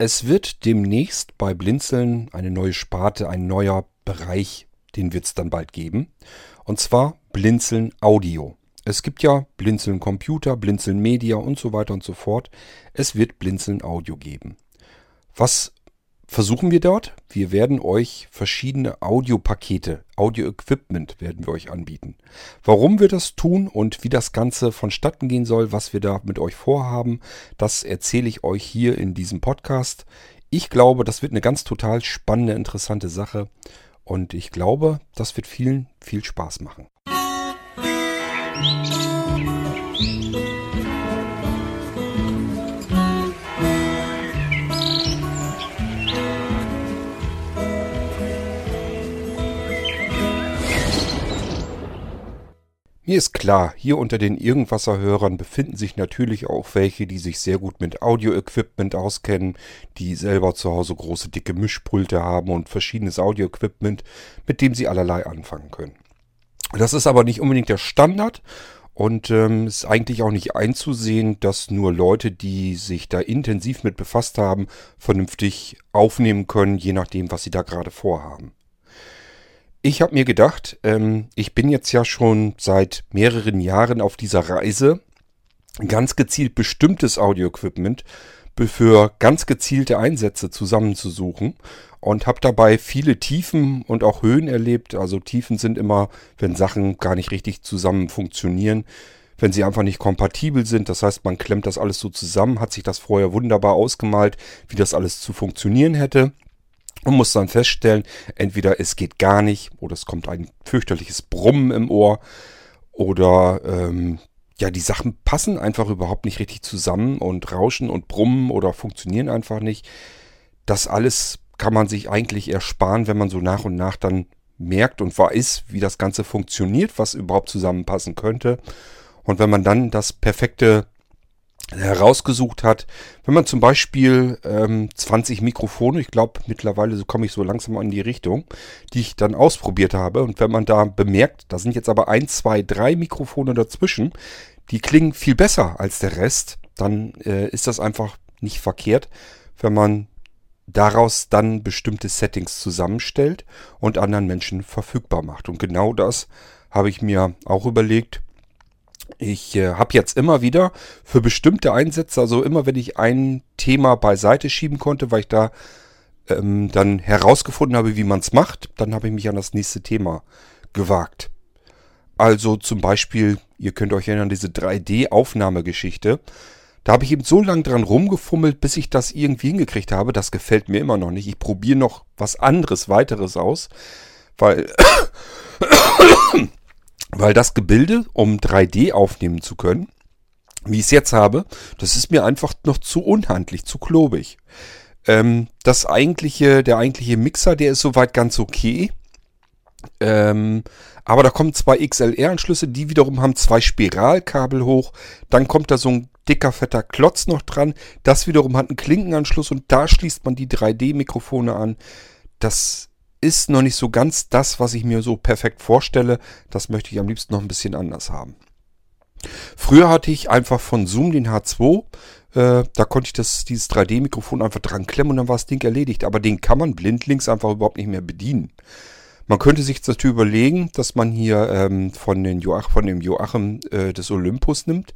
Es wird demnächst bei Blinzeln eine neue Sparte, ein neuer Bereich, den wird es dann bald geben. Und zwar Blinzeln Audio. Es gibt ja Blinzeln Computer, Blinzeln Media und so weiter und so fort. Es wird Blinzeln Audio geben. Was versuchen wir dort? Wir werden euch verschiedene Audiopakete, Audio-Equipment werden wir euch anbieten. Warum wir das tun und wie das Ganze vonstatten gehen soll, was wir da mit euch vorhaben, das erzähle ich euch hier in diesem Podcast. Ich glaube, das wird eine ganz total spannende, interessante Sache und ich glaube, das wird vielen viel Spaß machen. Musik Mir ist klar, hier unter den Irgendwasser-Hörern befinden sich natürlich auch welche, die sich sehr gut mit Audio-Equipment auskennen, die selber zu Hause große dicke Mischpulte haben und verschiedenes Audio-Equipment, mit dem sie allerlei anfangen können. Das ist aber nicht unbedingt der Standard und ähm, ist eigentlich auch nicht einzusehen, dass nur Leute, die sich da intensiv mit befasst haben, vernünftig aufnehmen können, je nachdem, was sie da gerade vorhaben. Ich habe mir gedacht, ähm, ich bin jetzt ja schon seit mehreren Jahren auf dieser Reise, ganz gezielt bestimmtes Audio-Equipment für ganz gezielte Einsätze zusammenzusuchen und habe dabei viele Tiefen und auch Höhen erlebt. Also Tiefen sind immer, wenn Sachen gar nicht richtig zusammen funktionieren, wenn sie einfach nicht kompatibel sind. Das heißt, man klemmt das alles so zusammen, hat sich das vorher wunderbar ausgemalt, wie das alles zu funktionieren hätte und muss dann feststellen, entweder es geht gar nicht oder es kommt ein fürchterliches Brummen im Ohr oder ähm, ja, die Sachen passen einfach überhaupt nicht richtig zusammen und rauschen und brummen oder funktionieren einfach nicht. Das alles kann man sich eigentlich ersparen, wenn man so nach und nach dann merkt und weiß, wie das Ganze funktioniert, was überhaupt zusammenpassen könnte. Und wenn man dann das perfekte herausgesucht hat. Wenn man zum Beispiel ähm, 20 Mikrofone, ich glaube mittlerweile komme ich so langsam in die Richtung, die ich dann ausprobiert habe. Und wenn man da bemerkt, da sind jetzt aber ein, zwei, drei Mikrofone dazwischen, die klingen viel besser als der Rest, dann äh, ist das einfach nicht verkehrt, wenn man daraus dann bestimmte Settings zusammenstellt und anderen Menschen verfügbar macht. Und genau das habe ich mir auch überlegt, ich äh, habe jetzt immer wieder für bestimmte Einsätze, also immer wenn ich ein Thema beiseite schieben konnte, weil ich da ähm, dann herausgefunden habe, wie man es macht, dann habe ich mich an das nächste Thema gewagt. Also zum Beispiel, ihr könnt euch erinnern, diese 3D-Aufnahmegeschichte. Da habe ich eben so lange dran rumgefummelt, bis ich das irgendwie hingekriegt habe. Das gefällt mir immer noch nicht. Ich probiere noch was anderes, weiteres aus, weil weil das Gebilde, um 3D aufnehmen zu können, wie ich es jetzt habe, das ist mir einfach noch zu unhandlich, zu klobig. Ähm, das eigentliche, der eigentliche Mixer, der ist soweit ganz okay. Ähm, aber da kommen zwei XLR-Anschlüsse, die wiederum haben zwei Spiralkabel hoch. Dann kommt da so ein dicker, fetter Klotz noch dran. Das wiederum hat einen Klinkenanschluss und da schließt man die 3D-Mikrofone an. Das ist noch nicht so ganz das, was ich mir so perfekt vorstelle. Das möchte ich am liebsten noch ein bisschen anders haben. Früher hatte ich einfach von Zoom den H2. Äh, da konnte ich das, dieses 3D-Mikrofon einfach dran klemmen und dann war das Ding erledigt. Aber den kann man blindlings einfach überhaupt nicht mehr bedienen. Man könnte sich natürlich überlegen, dass man hier ähm, von, den Joach, von dem Joachim äh, des Olympus nimmt.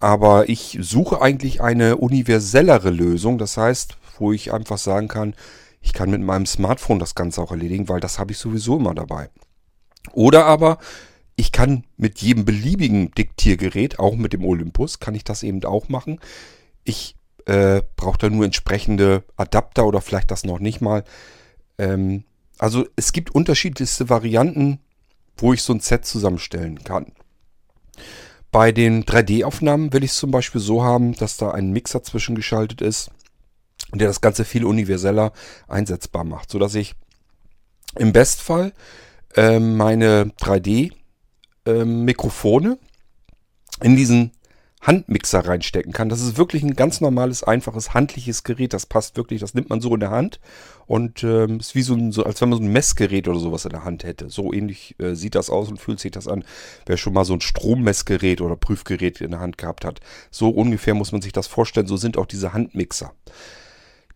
Aber ich suche eigentlich eine universellere Lösung. Das heißt, wo ich einfach sagen kann, ich kann mit meinem Smartphone das Ganze auch erledigen, weil das habe ich sowieso immer dabei. Oder aber ich kann mit jedem beliebigen Diktiergerät, auch mit dem Olympus, kann ich das eben auch machen. Ich äh, brauche da nur entsprechende Adapter oder vielleicht das noch nicht mal. Ähm, also es gibt unterschiedlichste Varianten, wo ich so ein Set zusammenstellen kann. Bei den 3D-Aufnahmen will ich es zum Beispiel so haben, dass da ein Mixer zwischengeschaltet ist der das Ganze viel universeller einsetzbar macht, sodass ich im Bestfall äh, meine 3D-Mikrofone äh, in diesen Handmixer reinstecken kann. Das ist wirklich ein ganz normales, einfaches, handliches Gerät. Das passt wirklich, das nimmt man so in der Hand und ähm, ist wie so, ein, so, als wenn man so ein Messgerät oder sowas in der Hand hätte. So ähnlich äh, sieht das aus und fühlt sich das an, wer schon mal so ein Strommessgerät oder Prüfgerät in der Hand gehabt hat. So ungefähr muss man sich das vorstellen. So sind auch diese Handmixer.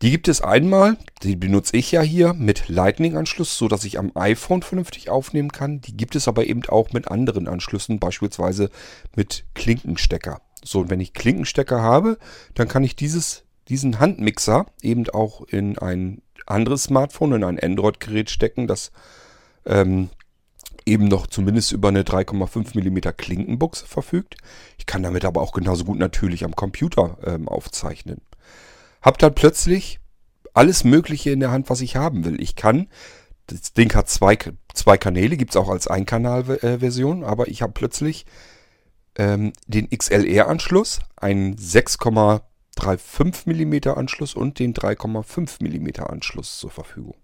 Die gibt es einmal, die benutze ich ja hier mit Lightning-Anschluss, so dass ich am iPhone vernünftig aufnehmen kann. Die gibt es aber eben auch mit anderen Anschlüssen, beispielsweise mit Klinkenstecker. So, und wenn ich Klinkenstecker habe, dann kann ich dieses, diesen Handmixer eben auch in ein anderes Smartphone, in ein Android-Gerät stecken, das ähm, eben noch zumindest über eine 3,5 mm Klinkenbuchse verfügt. Ich kann damit aber auch genauso gut natürlich am Computer ähm, aufzeichnen. Hab dann plötzlich alles Mögliche in der Hand, was ich haben will. Ich kann, das Ding hat zwei, zwei Kanäle, gibt es auch als Einkanal-Version, aber ich habe plötzlich ähm, den XLR-Anschluss, einen 6,35 mm Anschluss und den 3,5 mm Anschluss zur Verfügung.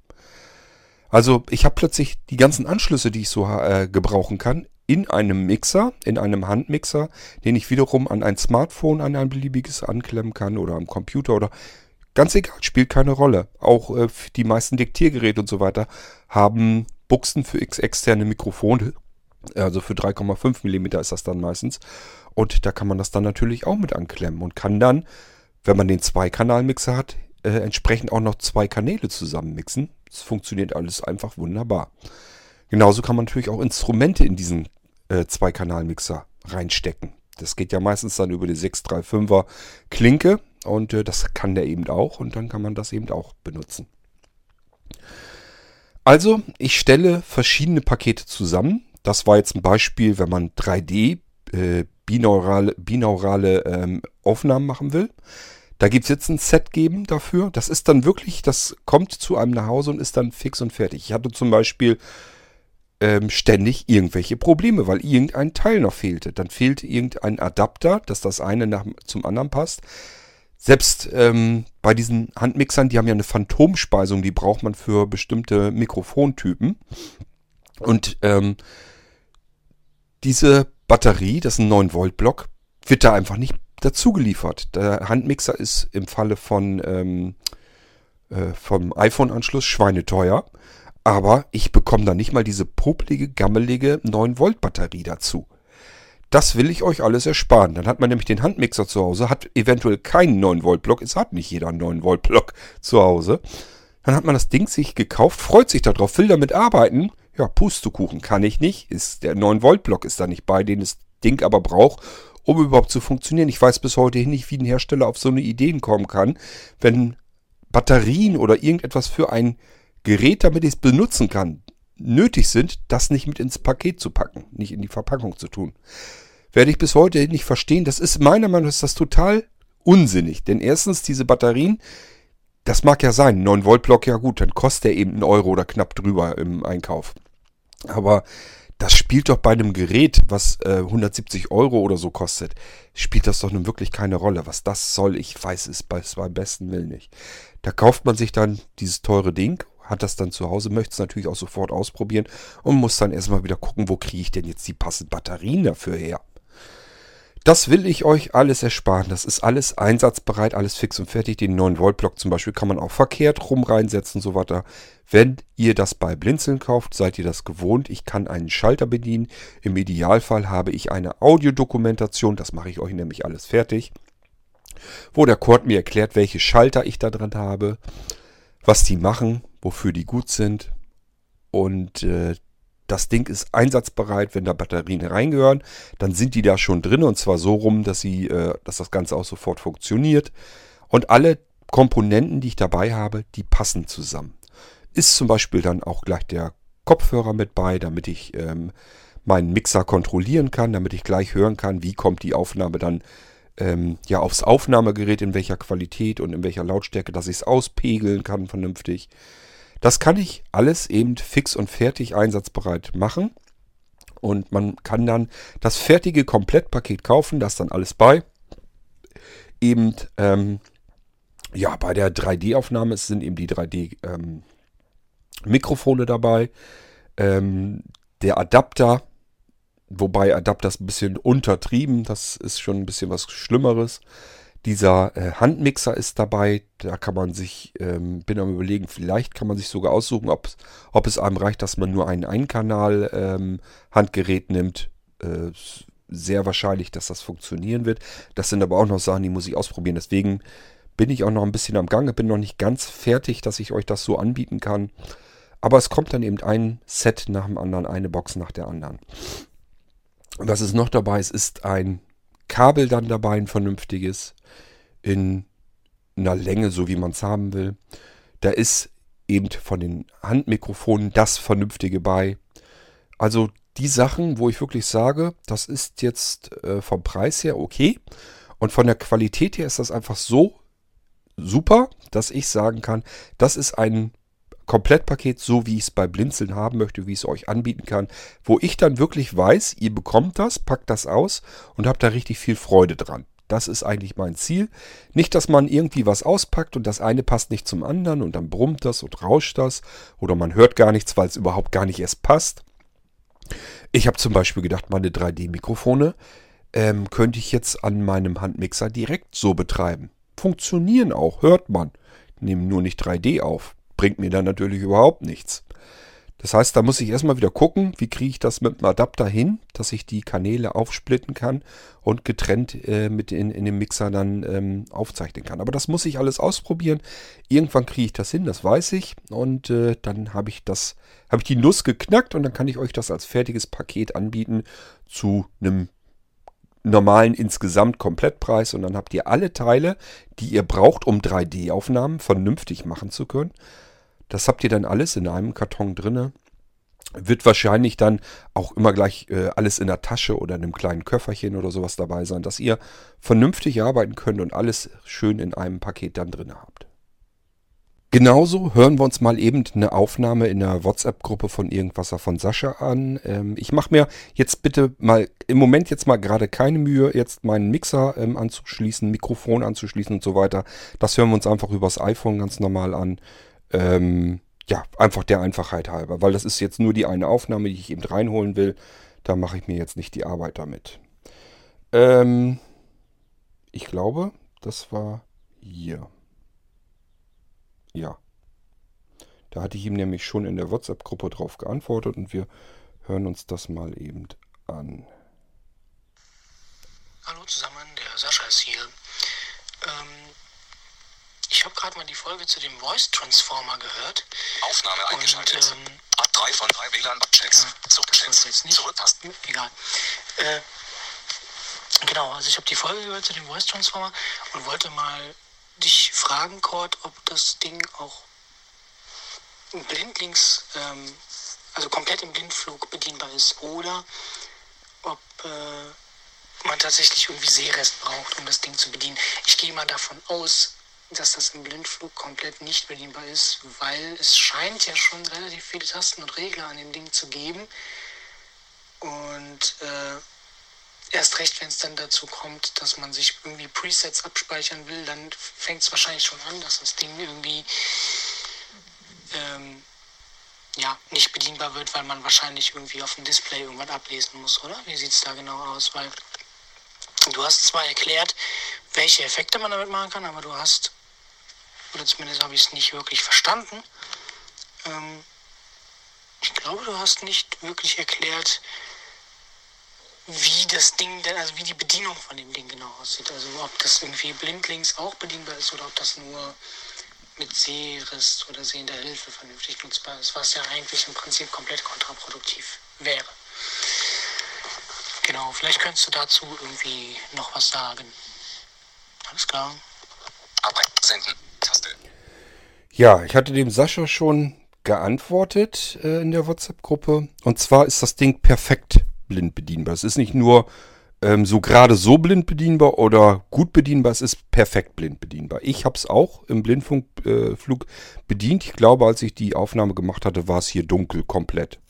Also ich habe plötzlich die ganzen Anschlüsse, die ich so äh, gebrauchen kann, in einem Mixer, in einem Handmixer, den ich wiederum an ein Smartphone, an ein beliebiges anklemmen kann oder am Computer oder ganz egal, spielt keine Rolle. Auch äh, die meisten Diktiergeräte und so weiter haben Buchsen für externe Mikrofone, also für 3,5 mm ist das dann meistens. Und da kann man das dann natürlich auch mit anklemmen und kann dann, wenn man den Zweikanalmixer hat, äh, entsprechend auch noch zwei Kanäle zusammenmixen. Es funktioniert alles einfach wunderbar. Genauso kann man natürlich auch Instrumente in diesen äh, Zweikanalmixer reinstecken. Das geht ja meistens dann über die 635er Klinke und äh, das kann der eben auch und dann kann man das eben auch benutzen. Also, ich stelle verschiedene Pakete zusammen. Das war jetzt ein Beispiel, wenn man 3D äh, binaurale, binaurale ähm, Aufnahmen machen will. Da gibt es jetzt ein Set geben dafür. Das ist dann wirklich, das kommt zu einem nach Hause und ist dann fix und fertig. Ich hatte zum Beispiel ähm, ständig irgendwelche Probleme, weil irgendein Teil noch fehlte. Dann fehlte irgendein Adapter, dass das eine nach, zum anderen passt. Selbst ähm, bei diesen Handmixern, die haben ja eine Phantomspeisung, die braucht man für bestimmte Mikrofontypen. Und ähm, diese Batterie, das ist ein 9-Volt-Block, wird da einfach nicht dazu geliefert. Der Handmixer ist im Falle von ähm, äh, vom iPhone-Anschluss schweineteuer. Aber ich bekomme da nicht mal diese popelige, gammelige 9-Volt-Batterie dazu. Das will ich euch alles ersparen. Dann hat man nämlich den Handmixer zu Hause, hat eventuell keinen 9-Volt-Block. Es hat nicht jeder einen 9-Volt-Block zu Hause. Dann hat man das Ding sich gekauft, freut sich darauf, will damit arbeiten. Ja, Pustekuchen kann ich nicht. Ist, der 9-Volt-Block ist da nicht bei, den das Ding aber braucht, um überhaupt zu funktionieren. Ich weiß bis heute nicht, wie ein Hersteller auf so eine Idee kommen kann, wenn Batterien oder irgendetwas für ein Gerät, damit ich es benutzen kann, nötig sind, das nicht mit ins Paket zu packen, nicht in die Verpackung zu tun. Werde ich bis heute nicht verstehen. Das ist meiner Meinung nach ist das total unsinnig. Denn erstens, diese Batterien, das mag ja sein, 9 Volt Block, ja gut, dann kostet er eben einen Euro oder knapp drüber im Einkauf. Aber das spielt doch bei einem Gerät, was äh, 170 Euro oder so kostet, spielt das doch nun wirklich keine Rolle. Was das soll, ich weiß es bei, beim besten Willen nicht. Da kauft man sich dann dieses teure Ding, hat das dann zu Hause, möchte es natürlich auch sofort ausprobieren und muss dann erstmal wieder gucken, wo kriege ich denn jetzt die passenden Batterien dafür her. Das will ich euch alles ersparen. Das ist alles einsatzbereit, alles fix und fertig. Den 9-Volt-Block zum Beispiel kann man auch verkehrt rum reinsetzen und so weiter. Wenn ihr das bei Blinzeln kauft, seid ihr das gewohnt. Ich kann einen Schalter bedienen. Im Idealfall habe ich eine Audiodokumentation. Das mache ich euch nämlich alles fertig. Wo der Cord mir erklärt, welche Schalter ich da drin habe, was die machen, wofür die gut sind. Und äh, das Ding ist einsatzbereit, wenn da Batterien reingehören, dann sind die da schon drin und zwar so rum, dass, sie, äh, dass das Ganze auch sofort funktioniert. Und alle Komponenten, die ich dabei habe, die passen zusammen. Ist zum Beispiel dann auch gleich der Kopfhörer mit bei, damit ich ähm, meinen Mixer kontrollieren kann, damit ich gleich hören kann, wie kommt die Aufnahme dann ähm, ja aufs Aufnahmegerät, in welcher Qualität und in welcher Lautstärke, dass ich es auspegeln kann vernünftig. Das kann ich alles eben fix und fertig einsatzbereit machen. Und man kann dann das fertige Komplettpaket kaufen, das dann alles bei. Eben, ähm, ja, bei der 3D-Aufnahme sind eben die 3D-Mikrofone ähm, dabei. Ähm, der Adapter, wobei Adapter ist ein bisschen untertrieben, das ist schon ein bisschen was Schlimmeres. Dieser äh, Handmixer ist dabei. Da kann man sich, ähm, bin am überlegen, vielleicht kann man sich sogar aussuchen, ob, es einem reicht, dass man nur ein Einkanal-Handgerät ähm, nimmt. Äh, sehr wahrscheinlich, dass das funktionieren wird. Das sind aber auch noch Sachen, die muss ich ausprobieren. Deswegen bin ich auch noch ein bisschen am Gange, bin noch nicht ganz fertig, dass ich euch das so anbieten kann. Aber es kommt dann eben ein Set nach dem anderen, eine Box nach der anderen. Was ist noch dabei? Es ist ein Kabel dann dabei, ein vernünftiges, in einer Länge, so wie man es haben will. Da ist eben von den Handmikrofonen das Vernünftige bei. Also die Sachen, wo ich wirklich sage, das ist jetzt äh, vom Preis her okay. Und von der Qualität her ist das einfach so super, dass ich sagen kann, das ist ein Komplettpaket, so wie ich es bei Blinzeln haben möchte, wie ich es euch anbieten kann, wo ich dann wirklich weiß, ihr bekommt das, packt das aus und habt da richtig viel Freude dran. Das ist eigentlich mein Ziel. Nicht, dass man irgendwie was auspackt und das eine passt nicht zum anderen und dann brummt das und rauscht das oder man hört gar nichts, weil es überhaupt gar nicht erst passt. Ich habe zum Beispiel gedacht, meine 3D-Mikrofone ähm, könnte ich jetzt an meinem Handmixer direkt so betreiben. Funktionieren auch, hört man. Nehmen nur nicht 3D auf. Bringt mir dann natürlich überhaupt nichts. Das heißt, da muss ich erstmal wieder gucken, wie kriege ich das mit dem Adapter hin, dass ich die Kanäle aufsplitten kann und getrennt äh, mit in, in dem Mixer dann ähm, aufzeichnen kann. Aber das muss ich alles ausprobieren. Irgendwann kriege ich das hin, das weiß ich. Und äh, dann habe ich das, habe ich die Nuss geknackt und dann kann ich euch das als fertiges Paket anbieten zu einem normalen insgesamt Komplettpreis und dann habt ihr alle Teile, die ihr braucht, um 3D-Aufnahmen vernünftig machen zu können. Das habt ihr dann alles in einem Karton drinne. Wird wahrscheinlich dann auch immer gleich äh, alles in der Tasche oder in einem kleinen Köfferchen oder sowas dabei sein, dass ihr vernünftig arbeiten könnt und alles schön in einem Paket dann drin habt. Genauso hören wir uns mal eben eine Aufnahme in der WhatsApp-Gruppe von Irgendwasser von Sascha an. Ähm, ich mache mir jetzt bitte mal im Moment jetzt mal gerade keine Mühe, jetzt meinen Mixer ähm, anzuschließen, Mikrofon anzuschließen und so weiter. Das hören wir uns einfach übers iPhone ganz normal an. Ähm, ja, einfach der Einfachheit halber, weil das ist jetzt nur die eine Aufnahme, die ich eben reinholen will. Da mache ich mir jetzt nicht die Arbeit damit. Ähm, ich glaube, das war hier. Ja. Da hatte ich ihm nämlich schon in der WhatsApp-Gruppe drauf geantwortet und wir hören uns das mal eben an. Hallo zusammen, der Sascha ist hier. Ich habe gerade mal die Folge zu dem Voice Transformer gehört. Aufnahme eingeschaltet. Und, ähm, 3 von 3 WLAN-Checks. Ja, Zurückchecks. Zurücktasten. Egal. Äh, genau, also ich habe die Folge gehört zu dem Voice Transformer und wollte mal dich fragen, Cord, ob das Ding auch blindlings, ähm, also komplett im Blindflug bedienbar ist oder ob äh, man tatsächlich irgendwie Sehrest braucht, um das Ding zu bedienen. Ich gehe mal davon aus, dass das im Blindflug komplett nicht bedienbar ist, weil es scheint ja schon relativ viele Tasten und Regler an dem Ding zu geben. Und äh, erst recht, wenn es dann dazu kommt, dass man sich irgendwie Presets abspeichern will, dann fängt es wahrscheinlich schon an, dass das Ding irgendwie ähm, ja, nicht bedienbar wird, weil man wahrscheinlich irgendwie auf dem Display irgendwas ablesen muss, oder? Wie sieht es da genau aus? Weil du hast zwar erklärt, welche Effekte man damit machen kann, aber du hast oder zumindest habe ich es nicht wirklich verstanden. Ähm, ich glaube, du hast nicht wirklich erklärt, wie das Ding denn, also wie die Bedienung von dem Ding genau aussieht. Also ob das irgendwie blindlings auch bedienbar ist oder ob das nur mit Sehrest oder sehender Hilfe vernünftig nutzbar ist, was ja eigentlich im Prinzip komplett kontraproduktiv wäre. Genau, vielleicht könntest du dazu irgendwie noch was sagen. Alles klar. Arbeit, senden. Taste. Ja, ich hatte dem Sascha schon geantwortet äh, in der WhatsApp-Gruppe. Und zwar ist das Ding perfekt blind bedienbar. Es ist nicht nur ähm, so gerade so blind bedienbar oder gut bedienbar, es ist perfekt blind bedienbar. Ich habe es auch im Blindfunkflug äh, bedient. Ich glaube, als ich die Aufnahme gemacht hatte, war es hier dunkel komplett.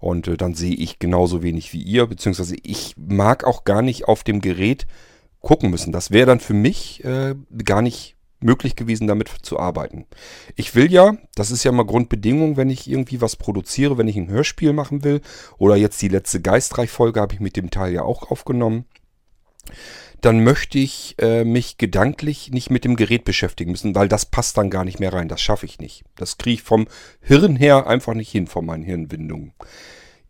Und äh, dann sehe ich genauso wenig wie ihr, beziehungsweise ich mag auch gar nicht auf dem Gerät gucken müssen. Das wäre dann für mich äh, gar nicht möglich gewesen, damit zu arbeiten. Ich will ja, das ist ja mal Grundbedingung, wenn ich irgendwie was produziere, wenn ich ein Hörspiel machen will, oder jetzt die letzte Geistreich-Folge habe ich mit dem Teil ja auch aufgenommen, dann möchte ich äh, mich gedanklich nicht mit dem Gerät beschäftigen müssen, weil das passt dann gar nicht mehr rein. Das schaffe ich nicht. Das kriege ich vom Hirn her einfach nicht hin, von meinen Hirnwindungen.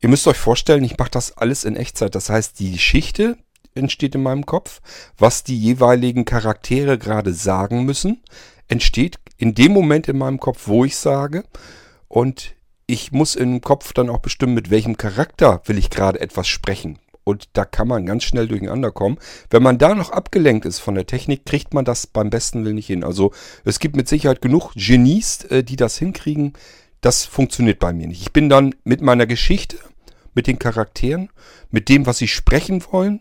Ihr müsst euch vorstellen, ich mache das alles in Echtzeit. Das heißt, die Geschichte, entsteht in meinem Kopf, was die jeweiligen Charaktere gerade sagen müssen, entsteht in dem Moment in meinem Kopf, wo ich sage. Und ich muss im Kopf dann auch bestimmen, mit welchem Charakter will ich gerade etwas sprechen. Und da kann man ganz schnell durcheinander kommen. Wenn man da noch abgelenkt ist von der Technik, kriegt man das beim besten Willen nicht hin. Also es gibt mit Sicherheit genug Genies, äh, die das hinkriegen. Das funktioniert bei mir nicht. Ich bin dann mit meiner Geschichte, mit den Charakteren, mit dem, was sie sprechen wollen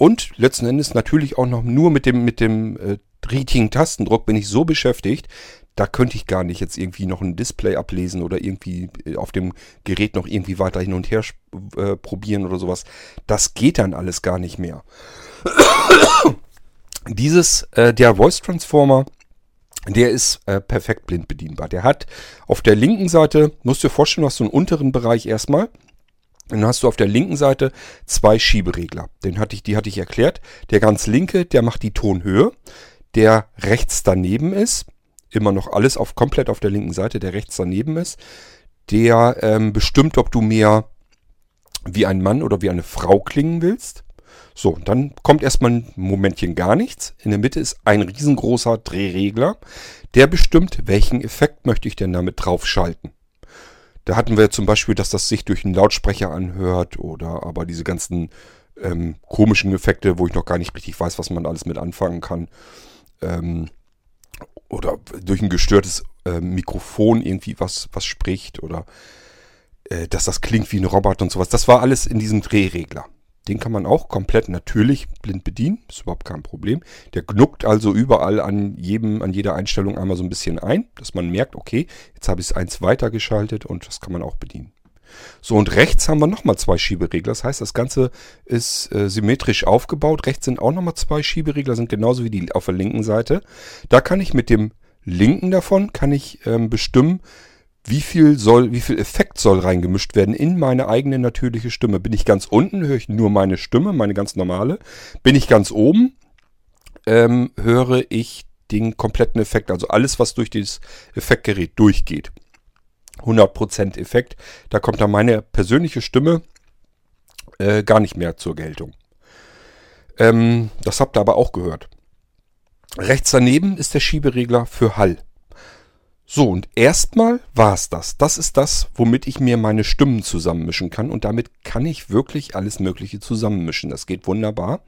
und letzten Endes natürlich auch noch nur mit dem, mit dem äh, richtigen Tastendruck bin ich so beschäftigt, da könnte ich gar nicht jetzt irgendwie noch ein Display ablesen oder irgendwie äh, auf dem Gerät noch irgendwie weiter hin und her äh, probieren oder sowas. Das geht dann alles gar nicht mehr. Dieses, äh, der Voice Transformer, der ist äh, perfekt blind bedienbar. Der hat auf der linken Seite, musst du dir vorstellen, du hast so einen unteren Bereich erstmal. Dann hast du auf der linken Seite zwei Schieberegler. Den hatte ich, die hatte ich erklärt. Der ganz linke, der macht die Tonhöhe. Der rechts daneben ist, immer noch alles auf komplett auf der linken Seite, der rechts daneben ist, der ähm, bestimmt, ob du mehr wie ein Mann oder wie eine Frau klingen willst. So, dann kommt erstmal ein Momentchen gar nichts. In der Mitte ist ein riesengroßer Drehregler, der bestimmt, welchen Effekt möchte ich denn damit draufschalten. Da hatten wir zum Beispiel, dass das sich durch einen Lautsprecher anhört oder aber diese ganzen ähm, komischen Effekte, wo ich noch gar nicht richtig weiß, was man alles mit anfangen kann. Ähm, oder durch ein gestörtes äh, Mikrofon irgendwie was, was spricht oder äh, dass das klingt wie ein Roboter und sowas. Das war alles in diesem Drehregler. Den kann man auch komplett natürlich blind bedienen, ist überhaupt kein Problem. Der knuckt also überall an jedem, an jeder Einstellung einmal so ein bisschen ein, dass man merkt, okay, jetzt habe ich es eins weitergeschaltet und das kann man auch bedienen. So, und rechts haben wir nochmal zwei Schieberegler. Das heißt, das Ganze ist äh, symmetrisch aufgebaut. Rechts sind auch nochmal zwei Schieberegler, sind genauso wie die auf der linken Seite. Da kann ich mit dem linken davon, kann ich ähm, bestimmen, wie viel soll, wie viel Effekt soll reingemischt werden in meine eigene natürliche Stimme. Bin ich ganz unten, höre ich nur meine Stimme, meine ganz normale. Bin ich ganz oben, ähm, höre ich den kompletten Effekt, also alles, was durch dieses Effektgerät durchgeht. 100% Effekt. Da kommt dann meine persönliche Stimme äh, gar nicht mehr zur Geltung. Ähm, das habt ihr aber auch gehört. Rechts daneben ist der Schieberegler für Hall. So, und erstmal war es das. Das ist das, womit ich mir meine Stimmen zusammenmischen kann. Und damit kann ich wirklich alles Mögliche zusammenmischen. Das geht wunderbar.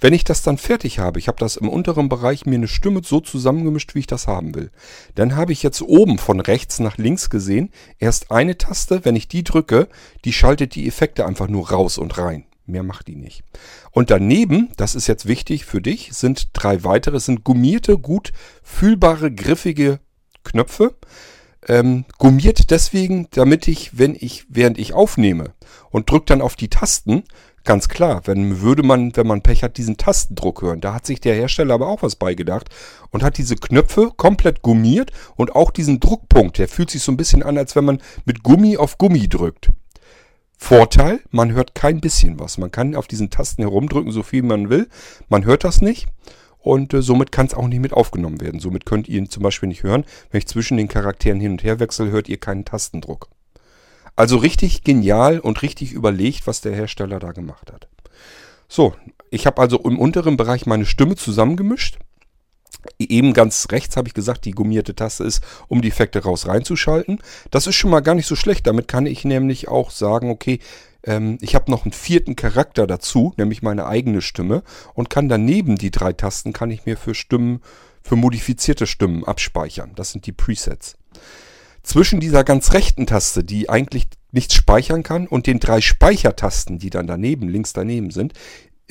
Wenn ich das dann fertig habe, ich habe das im unteren Bereich mir eine Stimme so zusammengemischt, wie ich das haben will, dann habe ich jetzt oben von rechts nach links gesehen erst eine Taste, wenn ich die drücke, die schaltet die Effekte einfach nur raus und rein. Mehr macht die nicht. Und daneben, das ist jetzt wichtig für dich, sind drei weitere, sind gummierte, gut fühlbare, griffige Knöpfe. Ähm, gummiert deswegen, damit ich, wenn ich, während ich aufnehme und drücke dann auf die Tasten, Ganz klar, wenn würde man, wenn man Pech hat, diesen Tastendruck hören. Da hat sich der Hersteller aber auch was beigedacht und hat diese Knöpfe komplett gummiert und auch diesen Druckpunkt, der fühlt sich so ein bisschen an, als wenn man mit Gummi auf Gummi drückt. Vorteil, man hört kein bisschen was. Man kann auf diesen Tasten herumdrücken, so viel man will. Man hört das nicht und äh, somit kann es auch nicht mit aufgenommen werden. Somit könnt ihr ihn zum Beispiel nicht hören. Wenn ich zwischen den Charakteren hin und her wechsle, hört ihr keinen Tastendruck. Also richtig genial und richtig überlegt, was der Hersteller da gemacht hat. So, ich habe also im unteren Bereich meine Stimme zusammengemischt. Eben ganz rechts habe ich gesagt, die gummierte Taste ist, um die Effekte raus reinzuschalten. Das ist schon mal gar nicht so schlecht. Damit kann ich nämlich auch sagen, okay, ähm, ich habe noch einen vierten Charakter dazu, nämlich meine eigene Stimme und kann daneben die drei Tasten, kann ich mir für Stimmen, für modifizierte Stimmen abspeichern. Das sind die Presets zwischen dieser ganz rechten Taste, die eigentlich nichts speichern kann, und den drei Speichertasten, die dann daneben, links daneben sind,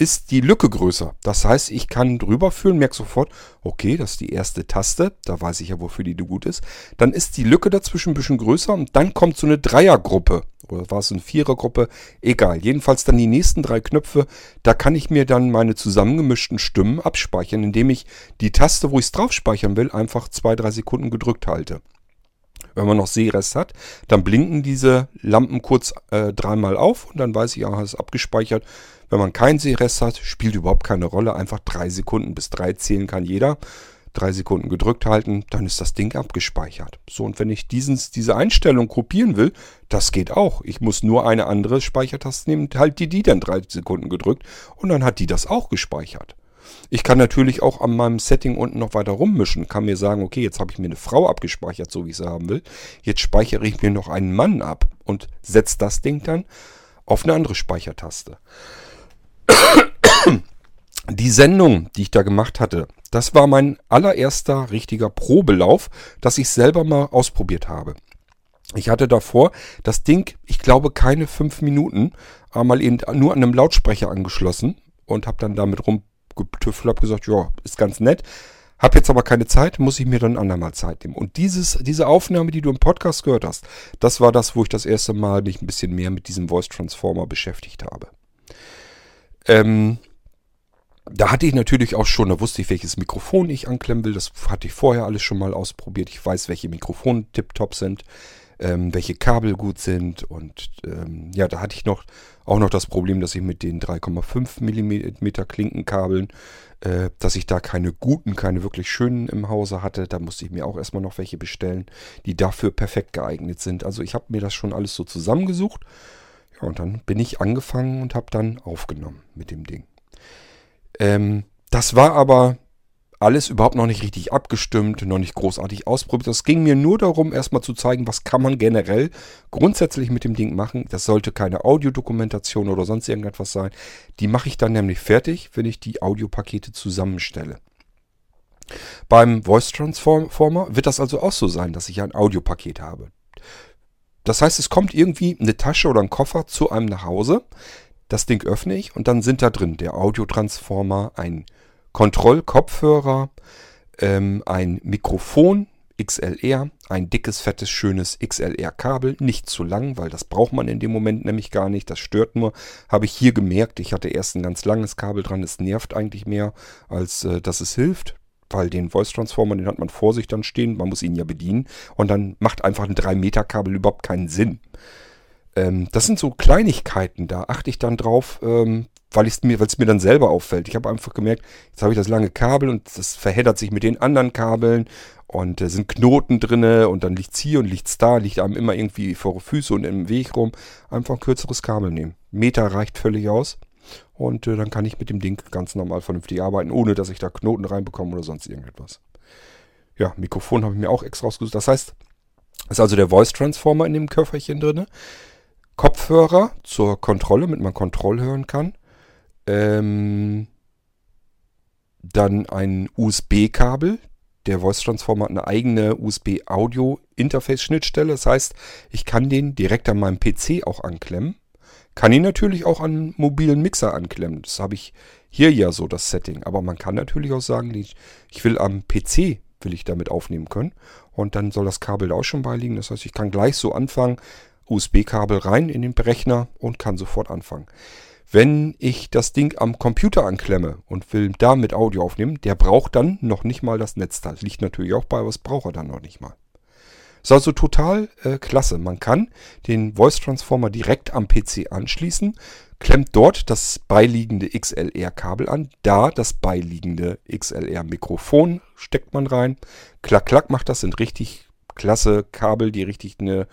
ist die Lücke größer. Das heißt, ich kann drüber führen, merke sofort, okay, das ist die erste Taste, da weiß ich ja, wofür die gut ist. Dann ist die Lücke dazwischen ein bisschen größer und dann kommt so eine Dreiergruppe. Oder war es eine Vierergruppe? Egal. Jedenfalls dann die nächsten drei Knöpfe, da kann ich mir dann meine zusammengemischten Stimmen abspeichern, indem ich die Taste, wo ich es drauf speichern will, einfach zwei, drei Sekunden gedrückt halte. Wenn man noch Sehrest hat, dann blinken diese Lampen kurz äh, dreimal auf und dann weiß ich, es ist abgespeichert. Wenn man keinen Sehrest hat, spielt überhaupt keine Rolle. Einfach drei Sekunden bis drei zählen kann jeder. drei Sekunden gedrückt halten, dann ist das Ding abgespeichert. So, und wenn ich diesen, diese Einstellung kopieren will, das geht auch. Ich muss nur eine andere Speichertaste nehmen, halt die, die dann drei Sekunden gedrückt und dann hat die das auch gespeichert. Ich kann natürlich auch an meinem Setting unten noch weiter rummischen, kann mir sagen, okay, jetzt habe ich mir eine Frau abgespeichert, so wie ich sie haben will. Jetzt speichere ich mir noch einen Mann ab und setze das Ding dann auf eine andere Speichertaste. Die Sendung, die ich da gemacht hatte, das war mein allererster richtiger Probelauf, dass ich selber mal ausprobiert habe. Ich hatte davor das Ding, ich glaube, keine fünf Minuten einmal eben nur an einem Lautsprecher angeschlossen und habe dann damit rumgetüffelt, habe gesagt, ja, ist ganz nett. Hab jetzt aber keine Zeit, muss ich mir dann andermal Zeit nehmen. Und dieses, diese Aufnahme, die du im Podcast gehört hast, das war das, wo ich das erste Mal mich ein bisschen mehr mit diesem Voice Transformer beschäftigt habe. Ähm, da hatte ich natürlich auch schon, da wusste ich, welches Mikrofon ich anklemmen will. Das hatte ich vorher alles schon mal ausprobiert. Ich weiß, welche Mikrofone tiptop sind, ähm, welche Kabel gut sind. Und ähm, ja, da hatte ich noch auch noch das Problem, dass ich mit den 3,5 mm Klinkenkabeln, äh, dass ich da keine guten, keine wirklich schönen im Hause hatte. Da musste ich mir auch erstmal noch welche bestellen, die dafür perfekt geeignet sind. Also ich habe mir das schon alles so zusammengesucht. Ja, und dann bin ich angefangen und habe dann aufgenommen mit dem Ding. Ähm, das war aber alles überhaupt noch nicht richtig abgestimmt, noch nicht großartig ausprobiert. Es ging mir nur darum, erstmal zu zeigen, was kann man generell grundsätzlich mit dem Ding machen. Das sollte keine Audiodokumentation oder sonst irgendetwas sein. Die mache ich dann nämlich fertig, wenn ich die Audiopakete zusammenstelle. Beim Voice Transformer wird das also auch so sein, dass ich ein Audiopaket habe. Das heißt, es kommt irgendwie eine Tasche oder ein Koffer zu einem nach Hause. Das Ding öffne ich und dann sind da drin der Audiotransformer, ein Kontrollkopfhörer, ähm, ein Mikrofon XLR, ein dickes, fettes, schönes XLR-Kabel, nicht zu lang, weil das braucht man in dem Moment nämlich gar nicht, das stört nur. Habe ich hier gemerkt, ich hatte erst ein ganz langes Kabel dran, es nervt eigentlich mehr, als äh, dass es hilft weil den Voice Transformer, den hat man vor sich dann stehen, man muss ihn ja bedienen und dann macht einfach ein 3 Meter Kabel überhaupt keinen Sinn. Ähm, das sind so Kleinigkeiten, da achte ich dann drauf, ähm, weil es mir, mir dann selber auffällt. Ich habe einfach gemerkt, jetzt habe ich das lange Kabel und das verheddert sich mit den anderen Kabeln und äh, sind Knoten drinne und dann liegt's hier und liegt's da, liegt einem immer irgendwie vor Füße und im Weg rum. Einfach ein kürzeres Kabel nehmen. Meter reicht völlig aus. Und äh, dann kann ich mit dem Ding ganz normal vernünftig arbeiten, ohne dass ich da Knoten reinbekomme oder sonst irgendetwas. Ja, Mikrofon habe ich mir auch extra ausgesucht. Das heißt, ist also der Voice Transformer in dem Köfferchen drinne. Kopfhörer zur Kontrolle, damit man Kontroll hören kann. Ähm, dann ein USB-Kabel. Der Voice Transformer hat eine eigene USB-Audio-Interface-Schnittstelle. Das heißt, ich kann den direkt an meinem PC auch anklemmen. Kann ihn natürlich auch an mobilen Mixer anklemmen. Das habe ich hier ja so, das Setting. Aber man kann natürlich auch sagen, ich, ich will am PC, will ich damit aufnehmen können. Und dann soll das Kabel da auch schon beiliegen. Das heißt, ich kann gleich so anfangen, USB-Kabel rein in den Rechner und kann sofort anfangen. Wenn ich das Ding am Computer anklemme und will damit Audio aufnehmen, der braucht dann noch nicht mal das Netzteil. Liegt natürlich auch bei, aber das braucht er dann noch nicht mal. Ist also total äh, klasse. Man kann den Voice Transformer direkt am PC anschließen, klemmt dort das beiliegende XLR-Kabel an, da das beiliegende XLR-Mikrofon steckt man rein. Klack, klack macht das, sind richtig klasse Kabel, die richtig eine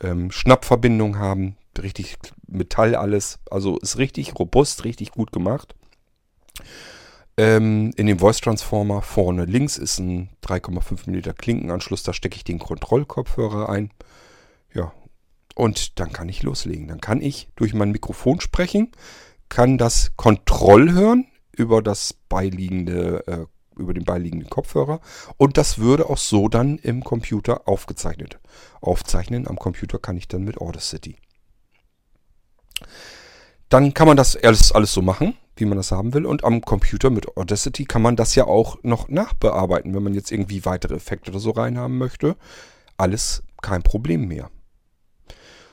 ähm, Schnappverbindung haben, richtig Metall alles. Also ist richtig robust, richtig gut gemacht. Ähm, in dem Voice Transformer vorne links ist ein 3,5 mm Klinkenanschluss. Da stecke ich den Kontrollkopfhörer ein. Ja, und dann kann ich loslegen. Dann kann ich durch mein Mikrofon sprechen, kann das Kontroll hören über das beiliegende äh, über den beiliegenden Kopfhörer und das würde auch so dann im Computer aufgezeichnet. Aufzeichnen am Computer kann ich dann mit Audacity. Dann kann man das alles, alles so machen, wie man das haben will. Und am Computer mit Audacity kann man das ja auch noch nachbearbeiten, wenn man jetzt irgendwie weitere Effekte oder so reinhaben möchte. Alles kein Problem mehr.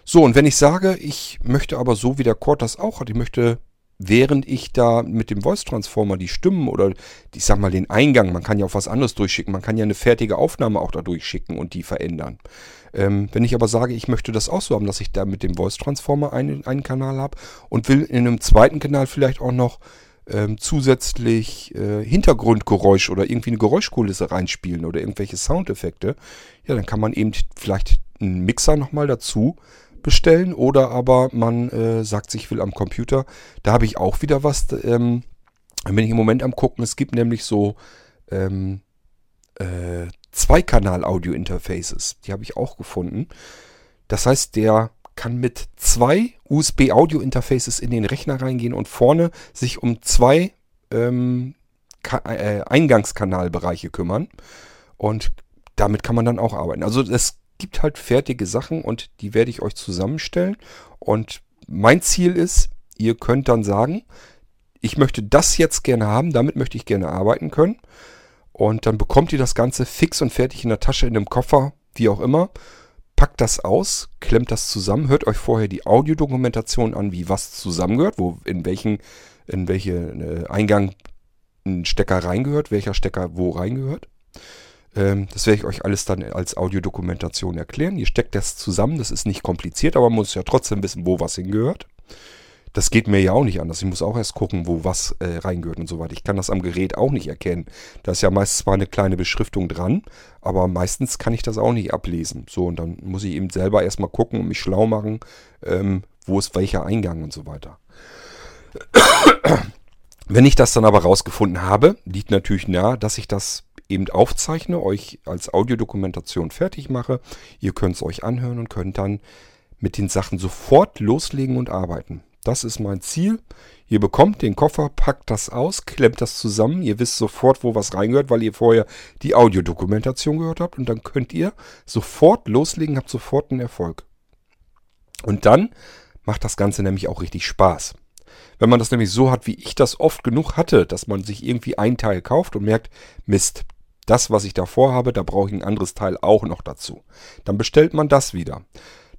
So, und wenn ich sage, ich möchte aber so wie der Cord das auch hat, ich möchte während ich da mit dem Voice Transformer die Stimmen oder ich sag mal den Eingang, man kann ja auch was anderes durchschicken, man kann ja eine fertige Aufnahme auch da durchschicken und die verändern. Ähm, wenn ich aber sage, ich möchte das auch so haben, dass ich da mit dem Voice Transformer einen, einen Kanal habe und will in einem zweiten Kanal vielleicht auch noch ähm, zusätzlich äh, Hintergrundgeräusch oder irgendwie eine Geräuschkulisse reinspielen oder irgendwelche Soundeffekte, ja, dann kann man eben vielleicht einen Mixer nochmal dazu bestellen oder aber man äh, sagt sich, ich will am Computer. Da habe ich auch wieder was. Ähm, bin ich im Moment am gucken. Es gibt nämlich so ähm, äh, Zweikanal-Audio-Interfaces. Die habe ich auch gefunden. Das heißt, der kann mit zwei USB-Audio-Interfaces in den Rechner reingehen und vorne sich um zwei ähm, äh, Eingangskanalbereiche kümmern. Und damit kann man dann auch arbeiten. Also es gibt halt fertige Sachen und die werde ich euch zusammenstellen. Und mein Ziel ist, ihr könnt dann sagen, ich möchte das jetzt gerne haben, damit möchte ich gerne arbeiten können. Und dann bekommt ihr das Ganze fix und fertig in der Tasche, in einem Koffer, wie auch immer. Packt das aus, klemmt das zusammen, hört euch vorher die Audiodokumentation an, wie was zusammengehört, wo in welchen, in welche äh, Eingang ein Stecker reingehört, welcher Stecker wo reingehört. Ähm, das werde ich euch alles dann als Audiodokumentation erklären. Ihr steckt das zusammen, das ist nicht kompliziert, aber man muss ja trotzdem wissen, wo was hingehört. Das geht mir ja auch nicht anders. Ich muss auch erst gucken, wo was äh, reingehört und so weiter. Ich kann das am Gerät auch nicht erkennen. Da ist ja meist zwar eine kleine Beschriftung dran, aber meistens kann ich das auch nicht ablesen. So, und dann muss ich eben selber erstmal gucken und mich schlau machen, ähm, wo ist welcher Eingang und so weiter. Wenn ich das dann aber rausgefunden habe, liegt natürlich nahe, dass ich das eben aufzeichne, euch als Audiodokumentation fertig mache. Ihr könnt es euch anhören und könnt dann mit den Sachen sofort loslegen und arbeiten. Das ist mein Ziel. Ihr bekommt den Koffer, packt das aus, klemmt das zusammen. Ihr wisst sofort, wo was reingehört, weil ihr vorher die Audiodokumentation gehört habt. Und dann könnt ihr sofort loslegen, habt sofort einen Erfolg. Und dann macht das Ganze nämlich auch richtig Spaß. Wenn man das nämlich so hat, wie ich das oft genug hatte, dass man sich irgendwie ein Teil kauft und merkt, Mist, das, was ich davor habe, da brauche ich ein anderes Teil auch noch dazu. Dann bestellt man das wieder.